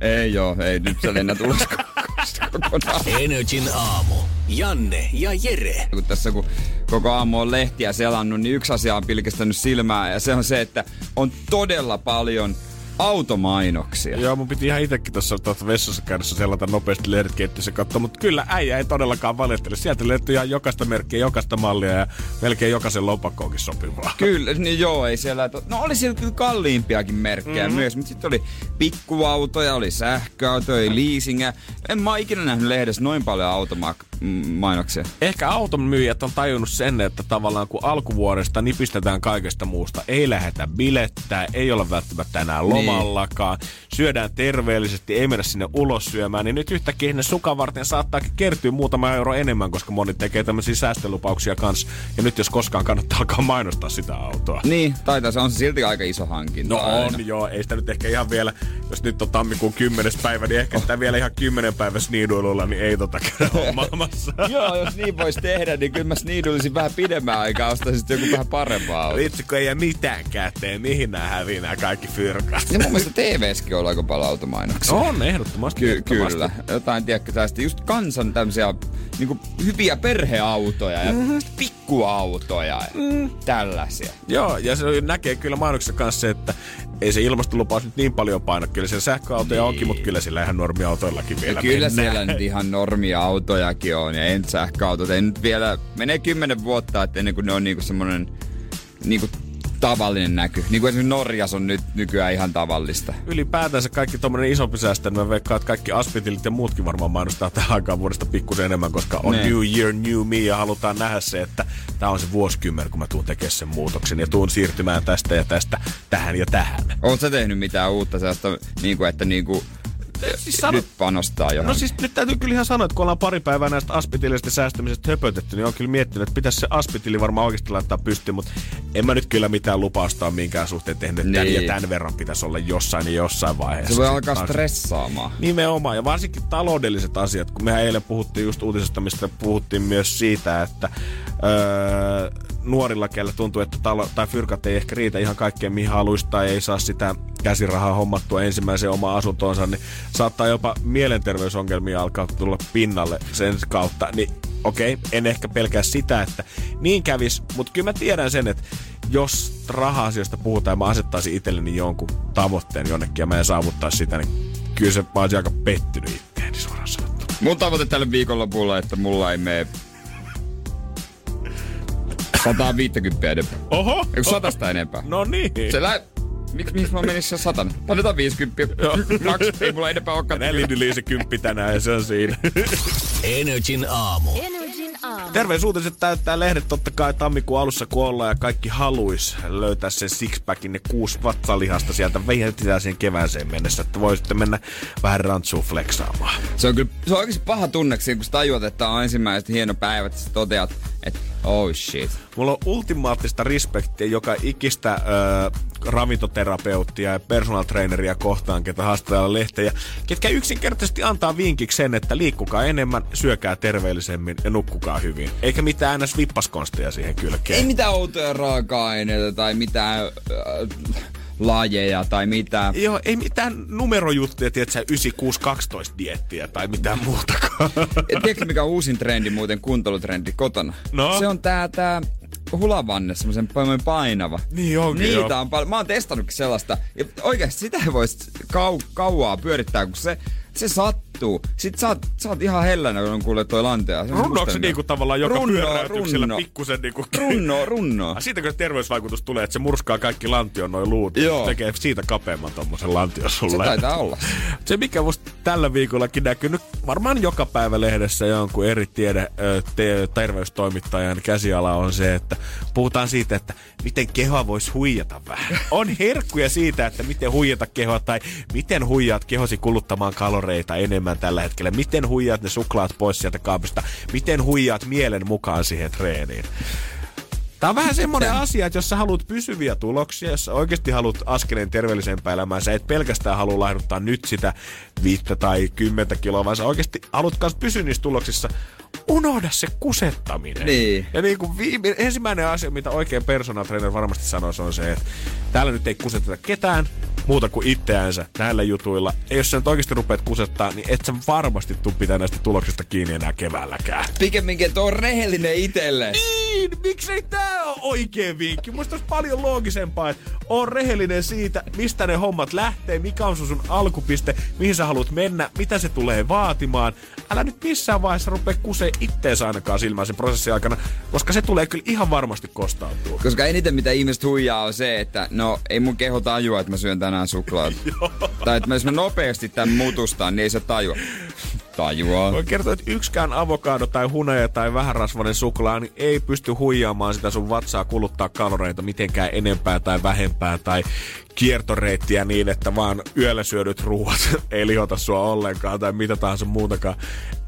Ei joo, ei nyt se lennä tulos kokonaan. Energin aamu. Janne ja Jere. kun tässä kun koko aamu on lehtiä selannut, niin yksi asia on pilkistänyt silmää ja se on se, että on todella paljon automainoksia. Joo, mun piti ihan itekin tuossa vessassa käydessä selata nopeasti lehdet keittiössä katsoa, mutta kyllä äijä ei todellakaan valehtele. Sieltä löytyy ihan jokaista merkkiä, jokaista mallia ja melkein jokaisen lopakkoonkin sopivaa. Kyllä, niin joo, ei siellä... No oli siellä kyllä kalliimpiakin merkkejä mm-hmm. myös, mutta sitten oli pikkuautoja, oli sähköautoja, oli leasingia. En mä ikinä nähnyt lehdessä noin paljon automainoksia. Ehkä auton myyjät on tajunnut sen, että tavallaan kun alkuvuodesta nipistetään kaikesta muusta, ei lähdetä bilettää, ei olla välttämättä enää lomallakaan, syödään terveellisesti, ei mennä sinne ulos syömään, niin nyt yhtäkkiä sinne sukan varten saattaakin kertyä muutama euro enemmän, koska moni tekee tämmöisiä säästölupauksia kanssa. Ja nyt jos koskaan kannattaa alkaa mainostaa sitä autoa. Niin, taitaa se on se silti aika iso hankinta. No aina. on, joo. Ei sitä nyt ehkä ihan vielä, jos nyt on tammikuun 10. päivä, niin ehkä sitä vielä ihan 10 päivä sniiduilulla, niin ei tota käydä hommaamassa. Joo, jos niin voisi tehdä, niin kyllä mä sniidulisin vähän pidemmän aikaa, ostaisin joku vähän parempaa autoa. Vitsi, kun ei jää mitään käteen, mihin nää hävii nää kaikki fyrkat. Ja mun mielestä TVskin on aika paljon automainoksia. On, ehdottomasti. Ky- ehdottomasti. kyllä. Jotain, tiedätkö, tästä just kansan tämmöisiä niinku, hyviä perheautoja ja mm-hmm. pikkuautoja ja mm. tällaisia. Joo, ja se näkee kyllä mainoksessa kanssa se, että ei se ilmastolupaus nyt niin paljon paina. Kyllä siellä sähköautoja niin. onkin, mutta kyllä sillä ihan normiautoillakin vielä Ja kyllä mennään. siellä nyt ihan normia autojakin on ja en sähköautot. Ei nyt vielä, menee kymmenen vuotta, että ennen kuin ne on niinku semmonen niinku tavallinen näky. Niin kuin esimerkiksi Norjas on nyt nykyään ihan tavallista. Ylipäätänsä kaikki tommonen isompi niin mä veikkaan, että kaikki aspitilit ja muutkin varmaan mainostaa tähän aikaan vuodesta pikkusen enemmän, koska on Ne. New Year, New Me ja halutaan nähdä se, että tämä on se vuosikymmen, kun mä tuun tekemään sen muutoksen ja tuun siirtymään tästä ja tästä tähän ja tähän. Oletko sä tehnyt mitään uutta sellaista, niinku, että niinku, Siis sano- nyt panostaa johon? No siis nyt täytyy kyllä ihan sanoa, että kun ollaan pari päivää näistä aspitilista säästämisestä höpötetty, niin on kyllä miettinyt, että pitäisi se aspitili varmaan oikeasti laittaa pystyyn, mutta en mä nyt kyllä mitään lupausta ole minkään suhteen tehnyt, että tämän Niin. ja tämän verran pitäisi olla jossain ja jossain vaiheessa. se voi alkaa stressaamaan. Nimenomaan, ja varsinkin taloudelliset asiat, kun mehän eilen puhuttiin just uutisesta, mistä puhuttiin myös siitä, että öö, nuorilla, kellä tuntuu, että talo, tai fyrkat ei ehkä riitä ihan kaikkeen, mihin haluaisi, tai ei saa sitä käsirahaa hommattua ensimmäiseen omaan asuntoonsa, niin saattaa jopa mielenterveysongelmia alkaa tulla pinnalle sen kautta, niin okei, en ehkä pelkää sitä, että niin kävis, mutta kyllä mä tiedän sen, että jos raha-asioista puhutaan ja mä asettaisin itselleni jonkun tavoitteen jonnekin ja mä en saavuttaisi sitä, niin kyllä se mä olisin aika pettynyt itteeni suoraan sanottuna. Mun tavoite tälle viikonlopulla, että mulla ei mene 150 enempää. Oho! Eikö satasta enempää? No niin. Se lä... Miksi miksi mä menisin se satan? Otetaan 50. Kaksi, ei mulla enempää olekaan. Tänään Lindy se kymppi tänään ja se on siinä. Energin aamu. Energin aamu. Terveysuutiset täyttää lehdet totta kai tammikuun alussa kun ollaan ja kaikki haluis löytää sen sixpackin ja kuusi vatsalihasta sieltä veihätetään siihen kevääseen mennessä, että voisitte mennä vähän rantsuun flexaamaan. Se on kyllä se on oikeasti paha tunne, siinä, kun sä tajuat, että on ensimmäiset hieno päivä, että sä toteat, että oh shit. Mulla on ultimaattista respektiä joka ikistä ö, ravintoterapeuttia ja personal traineria kohtaan, ketä haastellaan lehtejä, ketkä yksinkertaisesti antaa vinkiksi sen, että liikkukaa enemmän, syökää terveellisemmin ja nukkukaa hyvin. Eikä mitään ns. vippaskonsteja siihen kylkeen. Ei mitään outoja raaka-aineita tai mitään äh, lajeja tai mitään. Joo, ei mitään numerojuttuja, tiedätkö, 9612 diettiä tai mitään muutakaan. Tiedätkö mikä on uusin trendi muuten, kuntoilutrendi kotona? No? Se on tää, tää hulavanne, semmoisen painava. Niin onkin, Niitä joo. on paljon. Mä oon testannutkin sellaista. Ja oikeasti sitä ei voisi kau- kauaa pyörittää, kun se, se sattuu. Sitten sä oot, sä oot ihan hellänä, kun on kuule toi lantea. Musta- niinku tavallaan joka Runno, pyöräytyksellä runno. pikkusen niinku... Runno, runno. Ah, Siitäkö terveysvaikutus tulee, että se murskaa kaikki lantion noin luut? Joo. Tekee siitä kapeamman tommosen lantion sulle. Se taitaa olla. Se, mikä musta tällä viikollakin näkynyt varmaan joka päivä lehdessä jonkun eri tiede, te, terveystoimittajan käsiala on se, että puhutaan siitä, että miten kehoa voisi huijata vähän. On herkkuja siitä, että miten huijata kehoa tai miten huijaat kehosi kuluttamaan kaloreita enemmän tällä hetkellä. Miten huijaat ne suklaat pois sieltä kaapista. Miten huijaat mielen mukaan siihen treeniin. Tämä on vähän semmoinen asia, että jos sä haluat pysyviä tuloksia, jos sä oikeasti haluat askeleen terveellisempää elämää, sä et pelkästään halua laihduttaa nyt sitä viittä tai kymmentä kiloa, vaan sä oikeasti haluat myös pysyä niissä tuloksissa, unohda se kusettaminen. Niin. Ja niin kuin viime, ensimmäinen asia, mitä oikein personal trainer varmasti sanoisi, on se, että täällä nyt ei kuseteta ketään muuta kuin itseänsä näillä jutuilla. Ja jos sä nyt oikeasti rupeat kusettaa, niin et sä varmasti tuu pitää näistä tuloksista kiinni enää keväälläkään. Pikemminkin, että on rehellinen itelle. Niin, miksei tää ole oikea vinkki? Musta olisi paljon loogisempaa, että on rehellinen siitä, mistä ne hommat lähtee, mikä on sun, sun alkupiste, mihin sä haluat mennä, mitä se tulee vaatimaan. Älä nyt missään vaiheessa rupea kusee itteensä ainakaan silmään sen prosessin aikana, koska se tulee kyllä ihan varmasti kostautua. Koska eniten mitä ihmiset huijaa on se, että no ei mun keho tajua, että mä syön tänään suklaata. tai että jos mä nopeasti tämän mutustan, niin ei se tajua. Tajuaa. Voin kertoa, että yksikään avokado tai huneja tai vähärasvainen suklaa niin ei pysty huijaamaan sitä sun vatsaa kuluttaa kaloreita mitenkään enempää tai vähempää tai kiertoreittiä niin, että vaan yöllä syödyt ruuat ei lihota sua ollenkaan tai mitä tahansa muutakaan.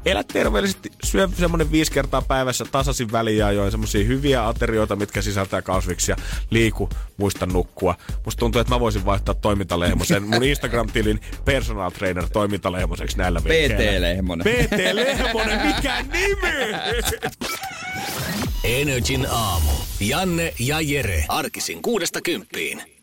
Elä terveellisesti, syö semmonen viisi kertaa päivässä tasaisin väliajoin semmosia hyviä aterioita, mitkä sisältää kasviksia. Liiku, muista nukkua. Musta tuntuu, että mä voisin vaihtaa toimintalehmosen mun Instagram-tilin personal trainer toimintalehmoseksi näillä vinkkeillä. PT Lehmonen. PT Lehmonen, mikä nimi? Energin aamu. Janne ja Jere. Arkisin kuudesta kymppiin.